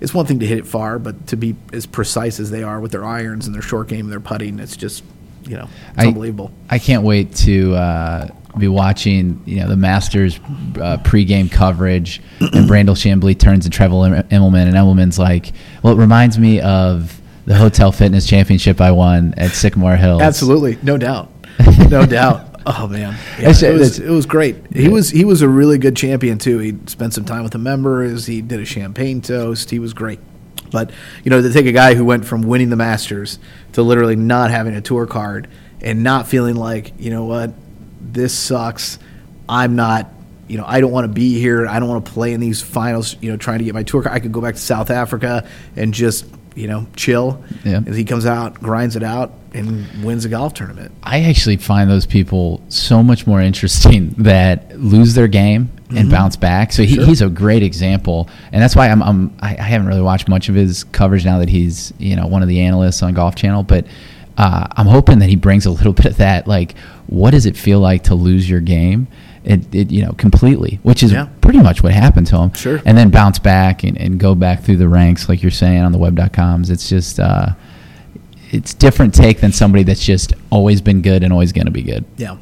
it's one thing to hit it far, but to be as precise as they are with their irons and their short game and their putting, it's just you know, it's I- unbelievable. I can't wait to uh, be watching, you know, the Masters uh, pregame coverage, and Brandel Chamblee turns to Trevor Im- Immelman, and Immelman's like, "Well, it reminds me of the Hotel Fitness Championship I won at Sycamore Hills." Absolutely, no doubt, no doubt. Oh man, yeah, it was it was great. He was he was a really good champion too. He spent some time with the members. He did a champagne toast. He was great. But you know, to take a guy who went from winning the Masters to literally not having a tour card and not feeling like you know what, this sucks. I'm not. You know, I don't want to be here. I don't want to play in these finals. You know, trying to get my tour card. I could go back to South Africa and just you know chill. Yeah. And he comes out, grinds it out, and wins a golf tournament. I actually find those people so much more interesting that lose their game and bounce back. So he, Mm-hmm. Sure. he's a great example, and that's why I'm, I'm I, I haven't really watched much of his coverage now that he's you know one of the analysts on Golf Channel, but. Uh, I'm hoping that he brings a little bit of that, like, what does it feel like to lose your game, it, it you know, completely, which is Yeah. pretty much what happened to him. Sure. And then bounce back and, and go back through the ranks, like you're saying on the web.coms. It's just, uh, it's different take than somebody that's just always been good and always going to be good. Yeah,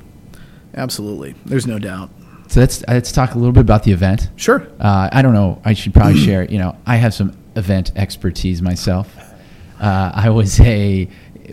absolutely. There's no doubt. So let's let's talk a little bit about the event. Sure. Uh, I don't know. I should probably share. You know, I have some event expertise myself. Uh, I was a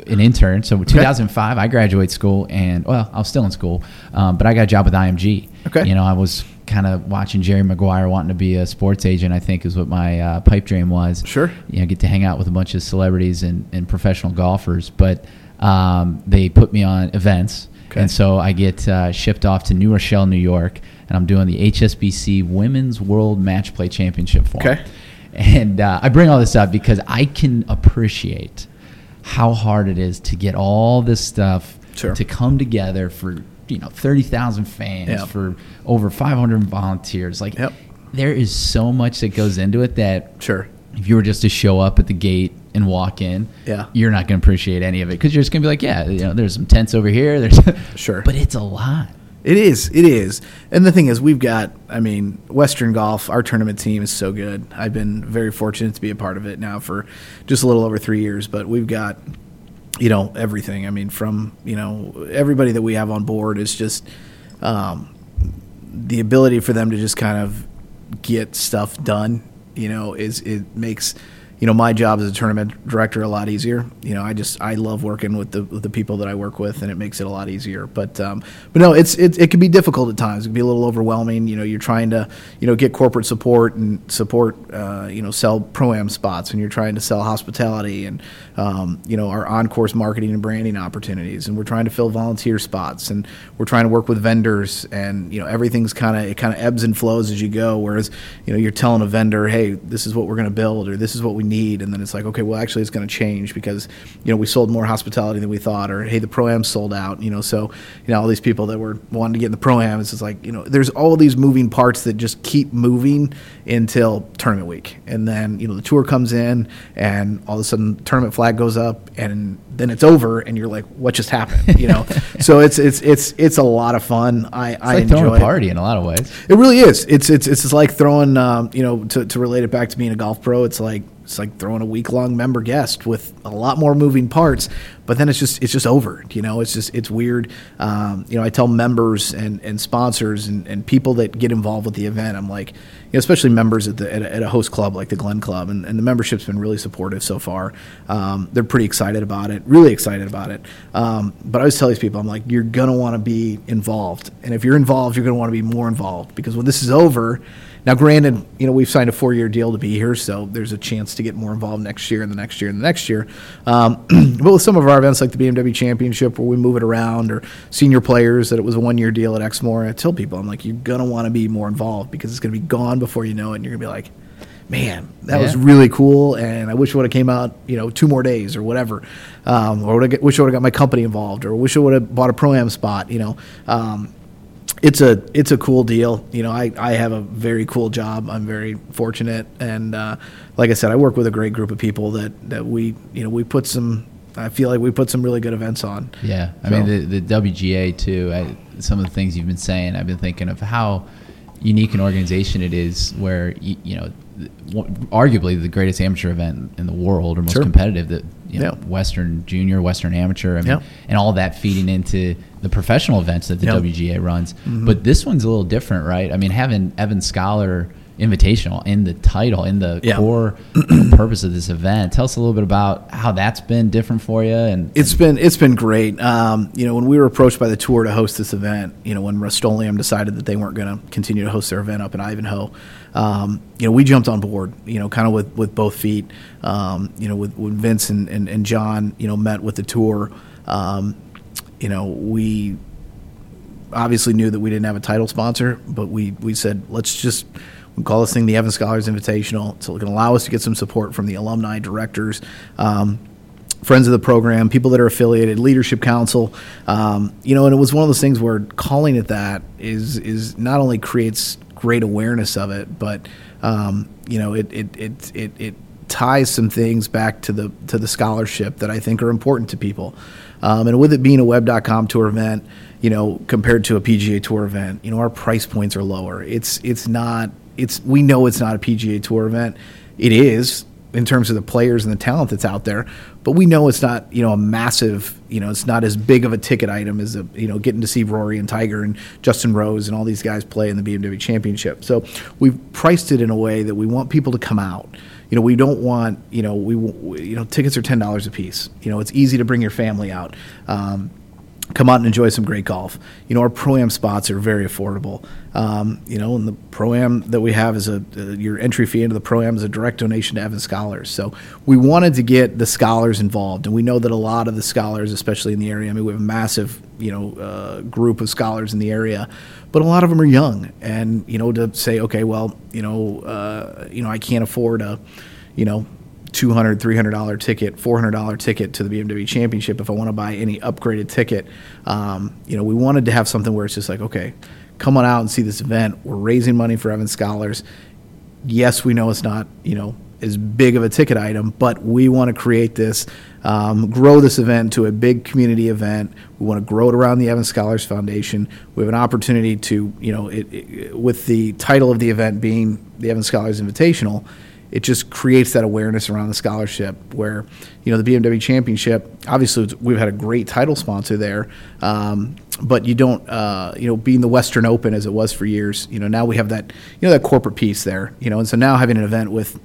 an intern. So 2005, I graduate school, and well, I was still in school, um, but I got a job with IMG. Okay. You know, I was kind of watching Jerry Maguire wanting to be a sports agent. I think is what my uh, pipe dream was. Sure. You know, get to hang out with a bunch of celebrities and, and professional golfers, but um, they put me on events. Okay. And so I get uh, shipped off to New Rochelle, New York, and I'm doing the HSBC Women's World Match Play Championship for. Okay. And uh, I bring all this up because I can appreciate how hard it is to get all this stuff Sure. to come together for you know thirty thousand fans Yeah. for over five hundred volunteers. Like Yep. there is so much that goes into it that Sure. if you were just to show up at the gate and walk in, Yeah. you're not going to appreciate any of it because you're just going to be like, yeah, you know, there's some tents over here. There's Sure. but it's a lot. It is. It is. And the thing is, we've got, I mean, Western Golf, our tournament team is so good. I've been very fortunate to be a part of it now for just a little over three years, but we've got, you know, everything. I mean, from, you know, everybody that we have on board is just um, the ability for them to just kind of get stuff done, you know, is, it makes, you know my job as a tournament director a lot easier. You know, I just I love working with the with the people that I work with, and it makes it a lot easier. But um, but no, it's it, it can be difficult at times. It can be a little overwhelming. You know, you're trying to you know get corporate support and support uh, you know sell pro am spots, and you're trying to sell hospitality and um, you know our on course marketing and branding opportunities, and we're trying to fill volunteer spots, and we're trying to work with vendors, and you know everything's kind of it kind of ebbs and flows as you go. Whereas you know you're telling a vendor, hey, this is what we're going to build, or this is what we need and then it's like okay well actually it's going to change because you know we sold more hospitality than we thought or hey the pro am sold out you know so you know all these people that were wanting to get in the pro am it's just like you know there's all these moving parts that just keep moving until tournament week and then you know the tour comes in and all of a sudden tournament flag goes up and then it's over and you're like what just happened you know so it's it's it's it's a lot of fun i it's i like enjoy throwing a it. party in a lot of ways. It really is. It's it's it's like throwing, um, you know, to, to relate it back to being a golf pro. It's like it's like throwing a week long member guest with a lot more moving parts. But then it's just it's just over. You know, it's just it's weird. Um, you know, I tell members and, and sponsors and, and people that get involved with the event, I'm like, you know, especially members at the at a, at a host club like the Glen Club, and, and the membership's been really supportive so far. Um, they're pretty excited about it, really excited about it. Um, but I always tell these people, I'm like, you're gonna want to be involved, and if you're involved, you're gonna want to be more involved because when this is over. Now, granted, you know we've signed a four-year deal to be here, so there's a chance to get more involved next year and the next year and the next year. Um, but with some of our events like the BMW Championship, where we move it around, or senior players, that it was a one-year deal at Exmoor, I tell people, I'm like, you're gonna want to be more involved because it's gonna be gone before you know it, and you're gonna be like, man, that was really cool, and I wish it would have came out, you know, two more days or whatever, um, or would wish I would have got my company involved, or wish I would have bought a pro am spot, you know. Um, it's a it's a cool deal. You know, I, I have a very cool job. I'm very fortunate, and uh, like I said, I work with a great group of people that that we you know we put some. I feel like we put some really good events on. Yeah, I So- mean the the WGA too. I, some of the things you've been saying, I've been thinking of how unique an organization it is. Where you, you know, arguably the greatest amateur event in the world, or most Sure. competitive. That you know, Yeah. Western Junior, Western Amateur, I mean, Yeah. and all that feeding into the professional events that the Yeah. WGA runs. Mm-hmm. But this one's a little different, right? I mean, having Evans Scholar Invitational in the title, in the core purpose of this event. Tell us a little bit about how that's been different for you, and It's been it's been great. Um, you know, when we were approached by the tour to host this event, you know, when Rust-Oleum decided that they weren't going to continue to host their event up in Ivanhoe, um, you know, we jumped on board. You know, kind of with, with both feet. Um, you know, with when Vince and, and, and John, you know, met with the tour. Um, you know, we obviously knew that we didn't have a title sponsor, but we, we said, let's just we call this thing the Evans Scholars Invitational. So it can allow us to get some support from the alumni, directors, um, friends of the program, people that are affiliated, leadership council. Um, you know, and it was one of those things where calling it that is is not only creates great awareness of it, but um, you know, it it it it, it ties some things back to the to the scholarship that I think are important to people. Um, and with it being a web.com tour event, you know, compared to a PGA Tour event, you know, our price points are lower. It's it's not it's we know it's not a PGA Tour event. It is in terms of the players and the talent that's out there, but we know it's not you know a massive you know it's not as big of a ticket item as a you know getting to see Rory and Tiger and Justin Rose and all these guys play in the BMW Championship. So we've priced it in a way that we want people to come out. You know, we don't want you know we, we you know tickets are ten dollars a piece. You know, it's easy to bring your family out. Um, come out and enjoy some great golf. You know, our pro am spots are very affordable. Um, you know, and the pro am that we have is a uh, your entry fee into the pro am is a direct donation to Evans Scholars. So we wanted to get the scholars involved, and we know that a lot of the scholars, especially in the area, I mean, we have a massive you know uh, group of scholars in the area, but a lot of them are young, and you know to say, okay, well, you know, uh, you know, I can't afford a, you know. 200 $300 ticket $400 ticket to the bmw championship if i want to buy any upgraded ticket um, you know we wanted to have something where it's just like okay come on out and see this event we're raising money for evans scholars yes we know it's not you know as big of a ticket item, but we want to create this, um, grow this event to a big community event. We want to grow it around the Evans Scholars Foundation. We have an opportunity to, you know, it, it, with the title of the event being the Evans Scholars Invitational, it just creates that awareness around the scholarship where you know the BMW Championship obviously we've had a great title sponsor there um, but you don't uh, you know being the Western Open as it was for years you know now we have that you know that corporate piece there you know and so now having an event with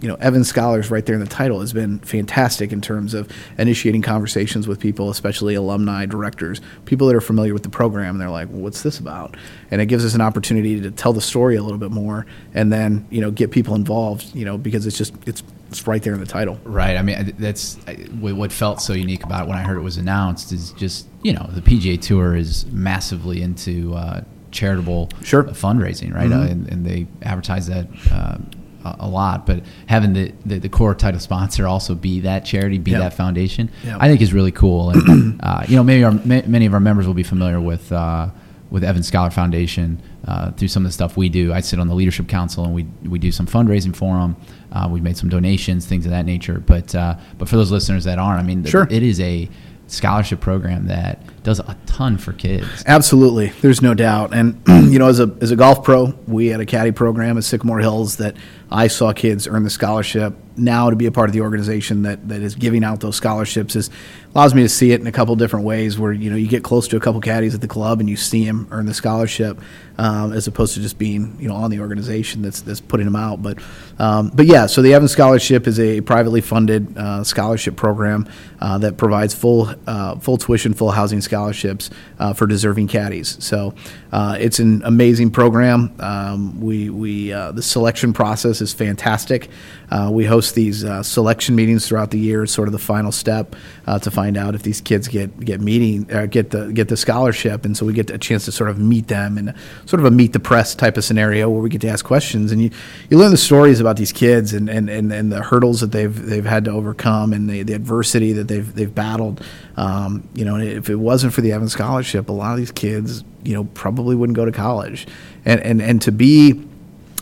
you know, Evans Scholars right there in the title has been fantastic in terms of initiating conversations with people, especially alumni, directors, people that are familiar with the program. They're like, well, what's this about? And it gives us an opportunity to tell the story a little bit more and then, you know, get people involved, you know, because it's just, it's, it's right there in the title. Right. I mean, that's what felt so unique about it when I heard it was announced is just, you know, the PGA Tour is massively into uh, charitable sure. fundraising, right? Mm-hmm. Uh, and, and, they advertise that. Uh, a lot, but having the, the, the, core title sponsor also be that charity, be yep. that foundation, yep. I think is really cool. And uh, you know, maybe our, many of our members will be familiar with uh, with Evans Scholar Foundation uh, through some of the stuff we do. I sit on the leadership council, and we we do some fundraising for them. Uh, we've made some donations, things of that nature. But uh, but for those listeners that aren't, I mean, sure. it is a scholarship program that does a ton for kids. Absolutely, there's no doubt. And you know, as a as a golf pro, we had a caddy program at Sycamore Hills that I saw kids earn the scholarship. Now to be a part of the organization that, that is giving out those scholarships is allows me to see it in a couple different ways. Where you know you get close to a couple caddies at the club and you see them earn the scholarship, um, as opposed to just being you know on the organization that's that's putting them out. But um, but yeah, so the Evans Scholarship is a privately funded uh, scholarship program uh, that provides full uh, full tuition, full housing scholarships uh, for deserving caddies. So uh, it's an amazing program. Um, we we uh, the selection process is fantastic. Uh, we host these uh, selection meetings throughout the year, sort of the final step uh, to find out if these kids get get meeting get the get the scholarship, and so we get a chance to sort of meet them and sort of a meet the press type of scenario where we get to ask questions, and you you learn the stories about these kids and and, and, and the hurdles that they've they've had to overcome and the, the adversity that they've they've battled. Um, you know, if it wasn't for the Evans Scholarship, a lot of these kids, you know, probably wouldn't go to college. And and and to be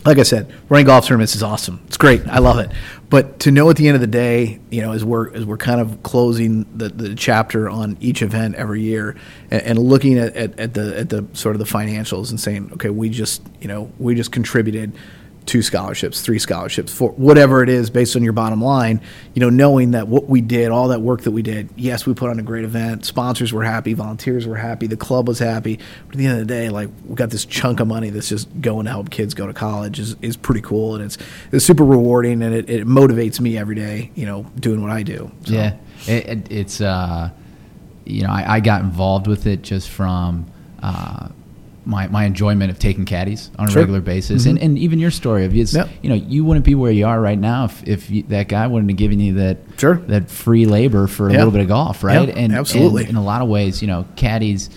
like I said, running golf tournaments is awesome. It's great. I love it. But to know at the end of the day, you know, as we're as we're kind of closing the, the chapter on each event every year, and, and looking at, at, at the at the sort of the financials and saying, okay, we just you know we just contributed two scholarships, three scholarships, four, whatever it is based on your bottom line, you know, knowing that what we did, all that work that we did, yes, we put on a great event. Sponsors were happy, volunteers were happy, the club was happy. But at the end of the day, like we got this chunk of money that's just going to help kids go to college is, is pretty cool and it's it's super rewarding and it, it motivates me every day, you know, doing what I do. So. Yeah. It, it, it's uh you know, I, I got involved with it just from uh, my, my enjoyment of taking caddies on a sure. regular basis, mm-hmm. and, and even your story of it's, yep. you know you wouldn't be where you are right now if, if you, that guy wouldn't have given you that sure. that free labor for a little bit of golf, right? and absolutely, and in a lot of ways, you know, caddies,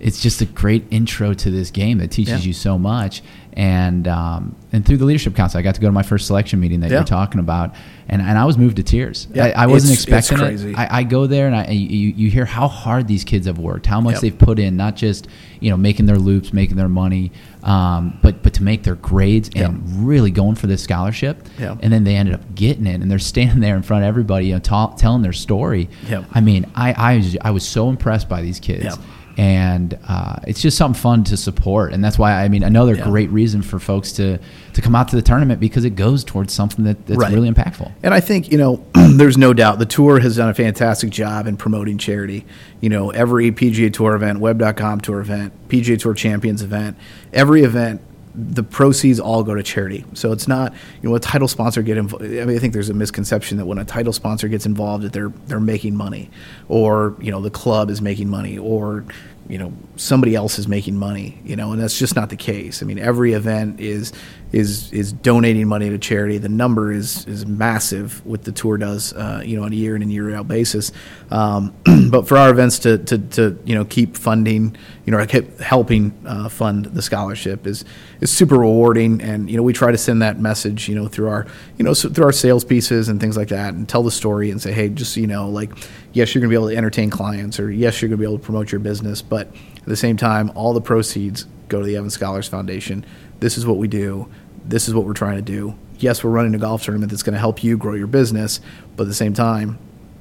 it's just a great intro to this game that teaches you so much, and um, and through the leadership council, I got to go to my first selection meeting that you're talking about, and, and I was moved to tears. Yeah, I, I wasn't expecting it. I, I, go there and I you, you hear how hard these kids have worked, how much yep. they've put in, not just you know making their loops, making their money, um, but but to make their grades and yep. really going for this scholarship. Yep. And then they ended up getting it, and they're standing there in front of everybody, you know, telling their story. I mean, I I was, I was so impressed by these kids and uh, it's just something fun to support and that's why i mean another yeah. great reason for folks to to come out to the tournament because it goes towards something that, that's right. really impactful and i think you know there's no doubt the tour has done a fantastic job in promoting charity you know every pga tour event web.com tour event pga tour champions event every event the proceeds all go to charity. So it's not, you know, a title sponsor get involved. I mean, I think there's a misconception that when a title sponsor gets involved, that they're they're making money, or you know, the club is making money, or you know somebody else is making money you know and that's just not the case i mean every event is is is donating money to charity the number is is massive what the tour does uh, you know on a year in and year out basis um, but for our events to, to to you know keep funding you know keep helping uh, fund the scholarship is is super rewarding and you know we try to send that message you know through our you know so through our sales pieces and things like that and tell the story and say hey just you know like yes, you're going to be able to entertain clients, or yes, you're going to be able to promote your business, but at the same time, all the proceeds go to the Evans Scholars Foundation. This is what we do. This is what we're trying to do. yes, we're running a golf tournament that's going to help you grow your business, but at the same time,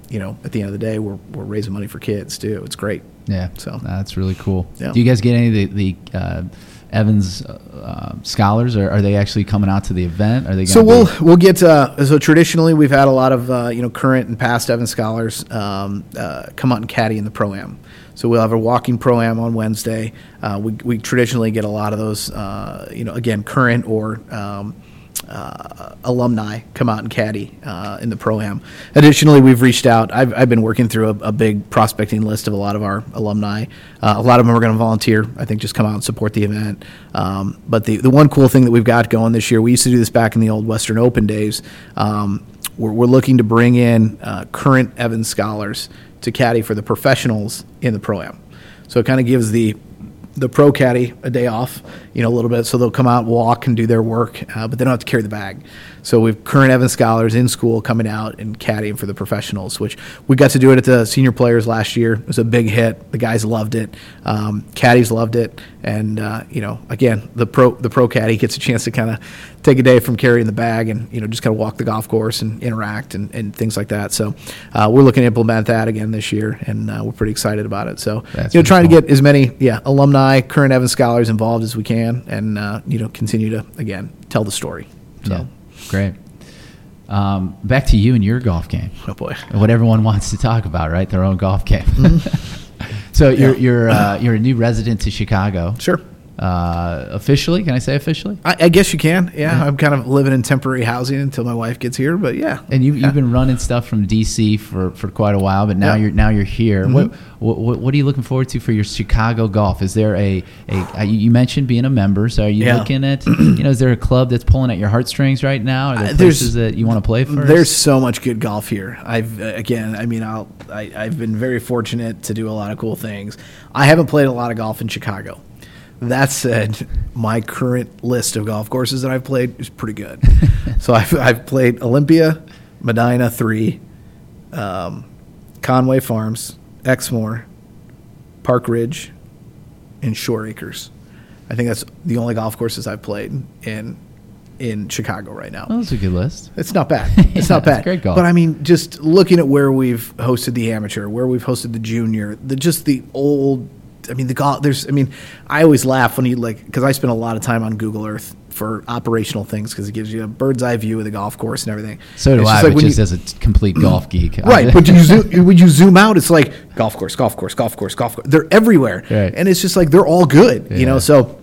you know, at the end of the day, we're we're raising money for kids too. It's great. Yeah, So- that's really cool. Yeah. Do you guys get any of the, the uh, Evans uh, scholars, or are they actually coming out to the event? Are they? So we'll we'll get uh, so traditionally we've had a lot of uh, you know current and past Evans scholars um, uh, come out and caddy in the pro am. So we'll have a walking pro am on Wednesday. Uh, we we traditionally get a lot of those uh, you know again current or um, uh, alumni come out and caddy uh, in the pro am. Additionally, we've reached out. I've, I've been working through a, a big prospecting list of a lot of our alumni. Uh, a lot of them are going to volunteer. I think just come out and support the event. Um, but the the one cool thing that we've got going this year, we used to do this back in the old Western Open days. Um, we're, we're looking to bring in uh, current Evans scholars to caddy for the professionals in the pro am. So it kind of gives the the pro caddy a day off, you know, a little bit, so they'll come out, walk, and do their work, uh, but they don't have to carry the bag. So we've current Evans scholars in school coming out and caddying for the professionals, which we got to do it at the senior players last year. It was a big hit. The guys loved it. Um, caddies loved it, and uh, you know, again, the pro the pro caddy gets a chance to kind of take a day from carrying the bag and you know just kind of walk the golf course and interact and, and things like that. So uh, we're looking to implement that again this year, and uh, we're pretty excited about it. So That's you know, trying cool. to get as many yeah alumni, current Evans scholars involved as we can, and uh, you know continue to again tell the story. So Yeah, great. Um, back to you and your golf game. oh boy, What everyone wants to talk about, right? Their own golf game. so you're Yeah. you're uh, you're a new resident to Chicago. sure. Uh, officially, can I say officially? I, I guess you can. Yeah, I'm kind of living in temporary housing until my wife gets here, but yeah. And you, yeah. you've been running stuff from DC for, for quite a while, but now Yeah. Mm-hmm. you're now you're here. What, what what are you looking forward to for your Chicago golf? Is there a, a uh, you mentioned being a member? So are you Yeah. looking at you know is there a club that's pulling at your heartstrings right now? Are there Uh, there's- places that you want to play for? There's so much good golf here. I've uh, again, I mean, I'll, I, I've been very fortunate to do a lot of cool things. I haven't played a lot of golf in Chicago. That said, my current list of golf courses that I've played is pretty good. so I've, I've played Olympia, Medinah three, um, Conway Farms, Exmoor, Park Ridge, and Shore Acres. I think that's the only golf courses I've played in in Chicago right now. That's a good list. It's not bad. It's Yeah, not bad. it's great golf. But I mean, just looking at where we've hosted the amateur, where we've hosted the junior, the just the old. I mean, the golf. There's. I mean, I always laugh when you like because I spend a lot of time on Google Earth for operational things because it gives you a bird's eye view of the golf course and everything. So do It's I, just like but when just you- as a complete golf geek. Right, but you zoom, when you zoom out, it's like golf course, golf course, golf course, golf course. They're everywhere, Right. and it's just like they're all good, you know. So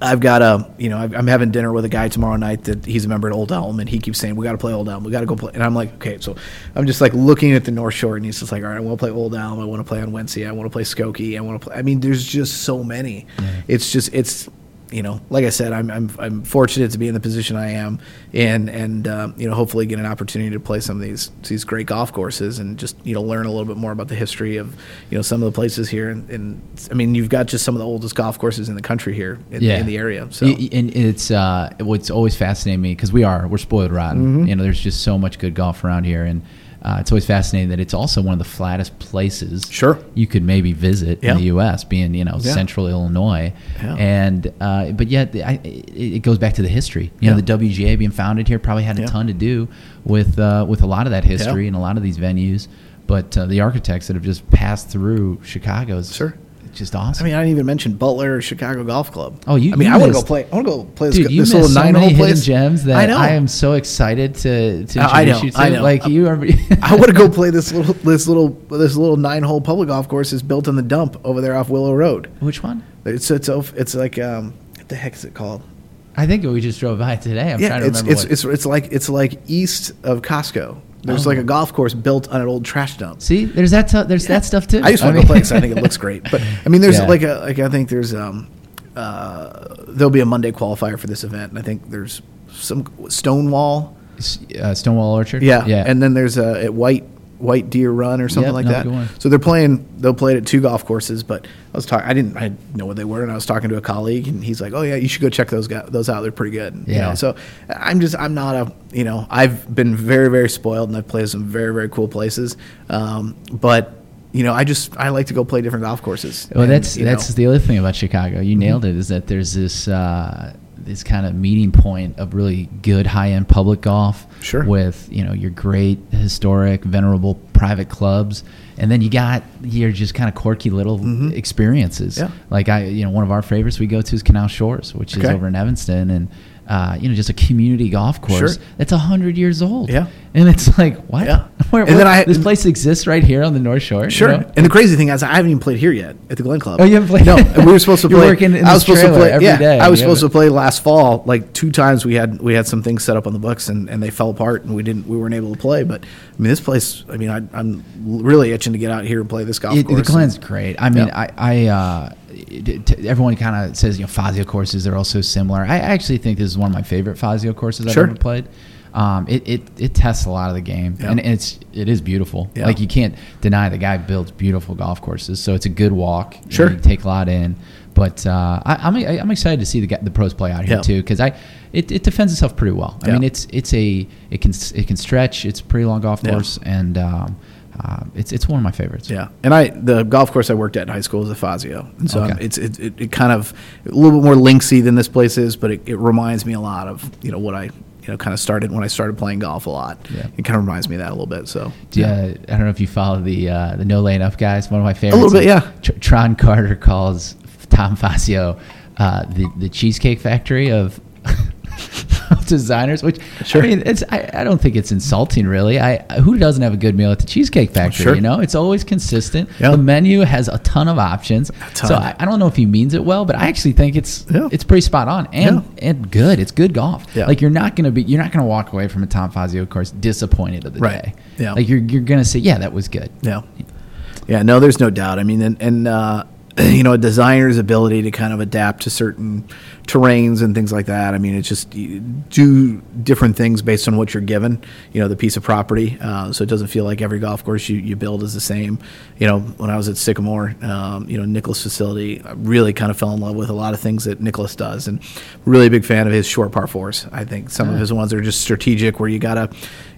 I've got a, you know, I'm having dinner with a guy tomorrow night that he's a member at Old Elm, and he keeps saying we got to play Old Elm, we got to go play, and I'm like, okay, so I'm just like looking at the North Shore, and he's just like, all right, I want to play Old Elm, I want to play Onwentsia, I want to play Skokie, I want to play. I mean, there's just so many. It's just it's you know, like I said, I'm, I'm, I'm fortunate to be in the position I am in, and um, you know, hopefully get an opportunity to play some of these these great golf courses and just you know learn a little bit more about the history of you know some of the places here. And, and I mean, you've got just some of the oldest golf courses in the country here in, in the area. So and it's uh, what's always fascinating me because we are we're spoiled rotten. Mm-hmm. You know, there's just so much good golf around here, and uh, it's always fascinating that it's also one of the flattest places. Sure. you could maybe visit Yeah. in the U.S., being you know Yeah. central Illinois, Yeah. and uh, but yet I, it, goes back to the history. You know, the WGA being founded here probably had a ton to do with uh, with a lot of that history and a lot of these venues. But uh, the architects that have just passed through Chicago's Sure. Just awesome. I mean, I didn't even mention Butler or Chicago Golf Club. Oh, you- I mean, you I want to go play. I want to go play this, Dude, this little so nine hole place. gems that I know. I, am so excited to, to Uh, I know, you to. I know. Like you are. I want to go play this little this little this little nine hole public golf course is built in the dump over there off Willow Road. Which one? It's it's it's like um what the heck is it called? I think we just drove by today. I'm trying yeah, to it's remember. it's, what. it's it's like it's like east of Costco. There's Oh. like a golf course built on an old trash dump. See, there's that. T- there's that stuff too. I just want to mean- play because I think it looks great. But I mean, there's Yeah. like a like I think there's um uh there'll be a Monday qualifier for this event, and I think there's some Stonewall. Uh, Stonewall Orchard. Yeah, yeah. And then there's a at White White Deer Run or something Yep, like that. So they're playing. They'll play it at two golf courses. But I was talking. I didn't. I didn't know what they were, and I was talking to a colleague, and he's like, "Oh yeah, you should go check those guys, those out. They're pretty good." You Yeah. know, so I'm just. I'm not a. You know, I've been very very spoiled, and I've played some very very cool places. Um, but you know, I just I like to go play different golf courses. Well, And, that's that's know, the other thing about Chicago. You nailed it. Is that there's this uh, this kind of meeting point of really good high end public golf. Sure. With you know your great historic venerable private clubs, and then you got your just kind of quirky little experiences. Mm-hmm. Yeah. Like I, you know, one of our favorites we go to is Canal Shores, which is over in Evanston, and uh, you know, just a community golf course Sure. that's a hundred years old. Yeah. And it's like what? Yeah. Where, And then I- this place exists right here on the North Shore. you Sure. know? And the crazy thing is, I haven't even played here yet at the Glen Club. Oh, you haven't played? No, we were supposed to play. You're working in I was supposed to play every yeah, day, I was you supposed to play last fall. Like two times, we had we had some things set up on the books, and, and they fell apart, and we didn't we weren't able to play. But I mean, this place. I mean, I, I'm really itching to get out here and play this golf It, course. the Glen's great. I mean, Yeah. I, I uh, everyone kind of says you know Fazio courses they're all so similar. I actually think this is one of my favorite Fazio courses I've Sure. ever played. Um, it, it it tests a lot of the game, Yeah. and it's it is beautiful. Yeah. Like you can't deny the guy builds beautiful golf courses, so it's a good walk. Sure. you take a lot in. But uh, I, I'm I'm excited to see the the pros play out here Yeah. too because I it, it defends itself pretty well. I mean it's it's a it can it can stretch. It's a pretty long golf course, and um, uh, it's it's one of my favorites. Yeah, and I the golf course I worked at in high school was a Fazio, and so Okay. it's it, it, it kind of a little bit more linksy than this place is, but it, it reminds me a lot of you know what I you know kind of started when I started playing golf a lot. Yeah. It kind of reminds me of that a little bit. So Yeah, I don't know if you follow the uh, the no laying up guys. One of my favorites. A little bit, yeah. Tr- Tron Carter calls Tom Fazio uh, the the Cheesecake Factory of designers. Which Sure. I mean, it's I, I don't think it's insulting really. I who doesn't have a good meal at the Cheesecake Factory? Sure. You know, it's always consistent. Yeah. The menu has a ton of options. ton. So I, I don't know if he means it well, but I actually think it's Yeah. it's pretty spot on and and good. It's good golf. Yeah. Like you're not gonna be you're not gonna walk away from a Tom Fazio course disappointed of the Right. day. Yeah. Like you're you're gonna say, yeah, that was good. Yeah. Yeah, no, there's no doubt. I mean, and, and uh, you know, a designer's ability to kind of adapt to certain terrains and things like that. I mean, it's just do different things based on what you're given, you know, the piece of property. Uh, so it doesn't feel like every golf course you, you build is the same. You know, when I was at Sycamore, um, you know, Nicklaus facility, I really kind of fell in love with a lot of things that Nicklaus does and really a big fan of his short par fours. I think some of his ones are just strategic where you got to,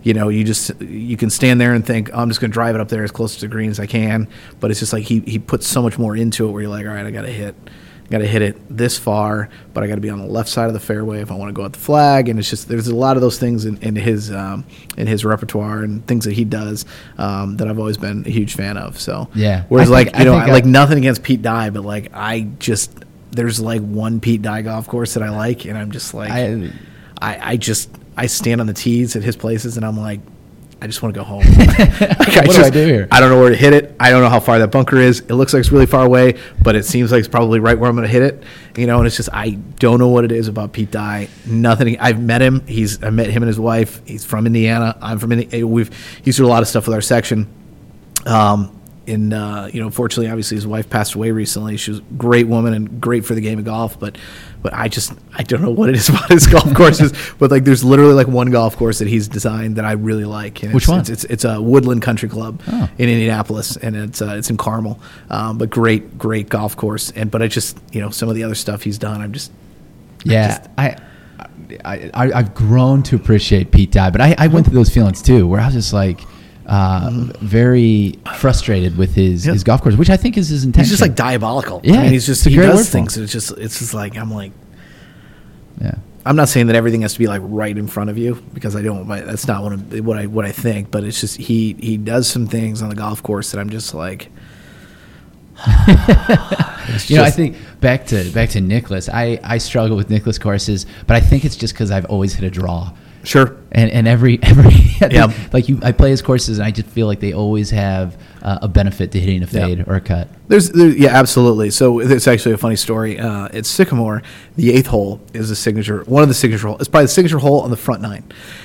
you know, you just you can stand there and think, oh, I'm just going to drive it up there as close to the green as I can. But it's just like he he puts so much more into it where you're like, all right, I got to hit, got to hit it this far, but I got to be on the left side of the fairway if I want to go at the flag. And it's just there's a lot of those things in, in his um, in his repertoire and things that he does um, that I've always been a huge fan of. So Yeah. whereas I like think- you I know I, I- like nothing against Pete Dye, but like I just there's like one Pete Dye golf course that I like, and I'm just like I- I, I just I stand on the tees at his places, and I'm like, I just want to go home. Like, What do I do here? I don't know where to hit it. I don't know how far that bunker is. It looks like it's really far away, but it seems like it's probably right where I'm going to hit it. You know, and it's just I don't know what it is about Pete Dye. Nothing. I've met him. He's I met him and his wife. He's from Indiana. I'm from Indiana. We've he's done a lot of stuff with our section. Um, and uh, you know, fortunately, obviously, his wife passed away recently. She was a great woman and great for the game of golf. But, but I just I don't know what it is about his golf courses. But like, there's literally like one golf course that he's designed that I really like. And Which it's, one? It's, it's it's a Woodland Country Club Oh. in Indianapolis, and it's uh, it's in Carmel. Um, but great great golf course. And but I just you know some of the other stuff he's done, I'm just Yeah, I, I, I, I've grown to appreciate Pete Dye, but I, I went through those feelings too, where I was just like uh, very frustrated with his. Yeah. his golf course, which I think is his intention. he's just like diabolical. Yeah, I mean, he's just he does things. It's just it's just like I'm like. yeah. I'm not saying that everything has to be like right in front of you because I don't. my- That's not what, I'm, what I what I think. But it's just he he does some things on the golf course that I'm just like. It's You know, I think back to back to Nicklaus. I, I struggle with Nicklaus courses, but I think it's just because I've always hit a draw. sure. And, and every every I Yeah. like you, I play his courses, and I just feel like they always have uh, a benefit to hitting a Yeah. fade or a cut. There's, there, yeah, absolutely. So it's actually a funny story. Uh, at Sycamore, the eighth hole is a signature, one of the signature holes. It's probably the signature hole on the front nine,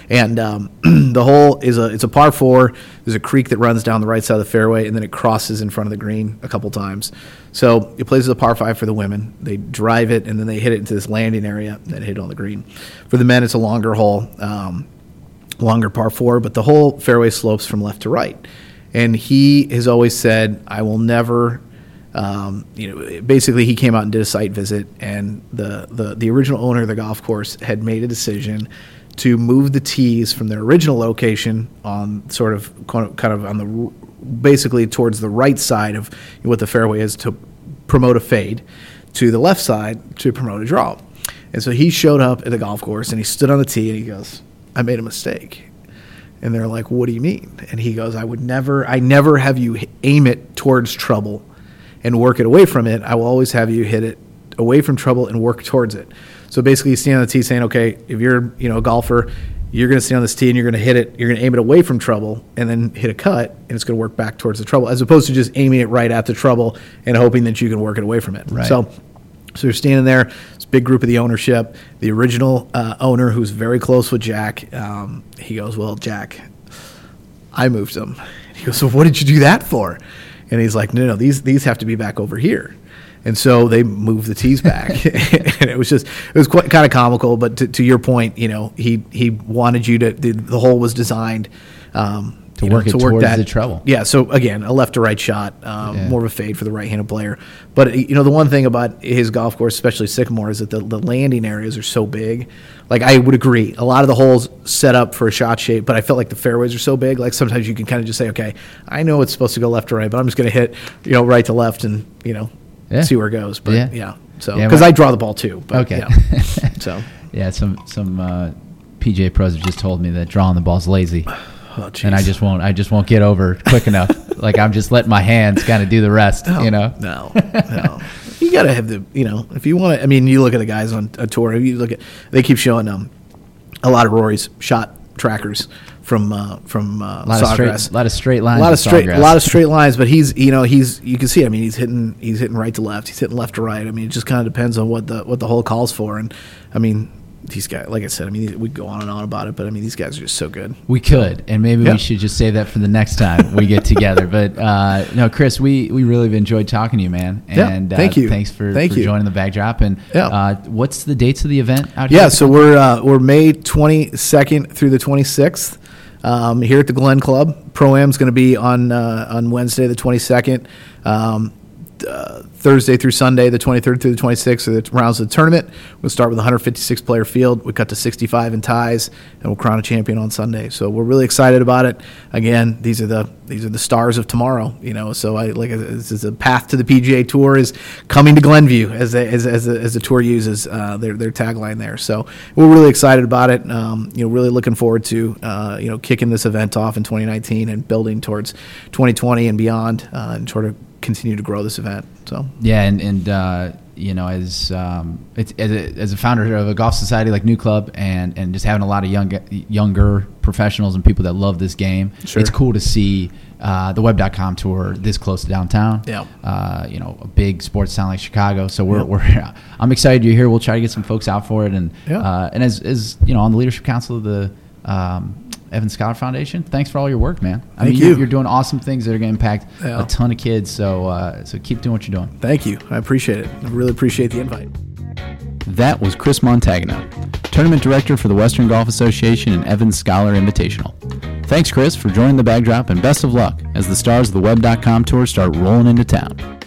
and um, the hole is a it's a par four. There's a creek that runs down the right side of the fairway, and then it crosses in front of the green a couple times. So it plays as a par five for the women. They drive it, and then they hit it into this landing area, and then hit it on the green. For the men, it's a longer hole. Um, longer par four, but the whole fairway slopes from left to right. And he has always said, I will never. Um, you know, basically, he came out and did a site visit, and the, the, the original owner of the golf course had made a decision to move the tees from their original location on sort of kind of on the basically towards the right side of what the fairway is to promote a fade to the left side to promote a draw. And so he showed up at the golf course and he stood on the tee and he goes, "I made a mistake." And they're like, "What do you mean?" And he goes, "I would never, I never have you aim it towards trouble and work it away from it. I will always have you hit it away from trouble and work towards it." So basically, you stand on the tee saying, "Okay, if you're, you know, a golfer." You're going to stand on this tee and you're going to hit it. You're going to aim it away from trouble and then hit a cut, and it's going to work back towards the trouble, as opposed to just aiming it right at the trouble and hoping that you can work it away from it. Right. So so you're standing there. Big group of the ownership. The original uh, owner, who's very close with Jack, um, he goes, "Well, Jack, I moved them." He goes, "So what did you do that for?" And he's like, "No, no, these these have to be back over here." And so they moved the tees back, and it was just it was quite kind of comical. But to, to your point, you know, he he wanted you to the, the hole was designed. Um, To you know, work it towards the trouble. Yeah. So again, a left to right shot, um, Yeah. more of a fade for the right-handed player. But you know, the one thing about his golf course, especially Sycamore, is that the, the landing areas are so big. Like I would agree, a lot of the holes set up for a shot shape, but I felt like the fairways are so big. Like sometimes you can kind of just say, okay, I know it's supposed to go left to right, but I'm just going to hit, you know, right to left, and you know, Yeah. see where it goes. But Yeah. yeah, so because well- I draw the ball too. But, Okay. yeah. so. Yeah, some some uh, PJ pros have just told me that drawing the ball is lazy, Oh, and I just won't. I just won't get over quick enough. like I'm just letting my hands kind of do the rest. No, you know. No, no. you got to have the, you know, if you want to. I mean, you look at the guys on a tour. You look at, they keep showing um, a lot of Rory's shot trackers from uh, from uh, A lot of straight, Sawgrass. lot of straight lines. a lot of straight, a lot of straight lines, but he's, you know, he's, you can see. I mean, he's hitting, he's hitting right to left, he's hitting left to right. I mean, it just kind of depends on what the what the hole calls for. And I mean, these guys, like I said, I mean, we go on and on about it, but I mean, these guys are just so good. We could, and maybe Yeah. we should just save that for the next time we get together. But uh, no, Chris, we, we really enjoyed talking to you, man. Yeah, And uh, thank you. Thanks for, Thank for you. joining the Bag Drop. And Yeah. uh, what's the dates of the event out here? Yeah, so we're uh, we're May 22nd through the 26th um, here at the Glen Club. Pro am is going to be on uh, on Wednesday the 22nd. Um, uh, Thursday through Sunday, the 23rd through the 26th, are the rounds of the tournament. We'll start with 156 player field. We cut to 65 in ties, and we'll crown a champion on Sunday. So we're really excited about it. Again, these are the these are the stars of tomorrow. You know, so I like this is a path to the PGA Tour is coming to Glenview as they, as as, the, as the tour uses uh, their their tagline there. So we're really excited about it. Um, you know, really looking forward to uh, you know kicking this event off in 2019 and building towards 2020 and beyond, uh, and sort of continue to grow this event. So Yeah, and and uh, you know, as um, it's, as a, as a founder of a golf society like New Club, and and just having a lot of young younger professionals and people that love this game, Sure. it's cool to see uh, the Web.com tour this close to downtown. Yeah. uh, you know, a big sports town like Chicago. So we're, Yeah. we're I'm excited you're here. We'll try to get some folks out for it, and Yeah. uh, and as as you know, on the leadership council of the. Um, Evans Scholar Foundation. Thanks for all your work, man. I Thank mean, you're, you. you're doing awesome things that are going to impact Yeah. a ton of kids. So, uh, so keep doing what you're doing. thank you. I appreciate it. I really appreciate the invite. That was Chris Montagno, Tournament Director for the Western Golf Association and Evans Scholar Invitational. Thanks, Chris, for joining the Bag Drop, and best of luck as the stars of the Web.com Tour start rolling into town.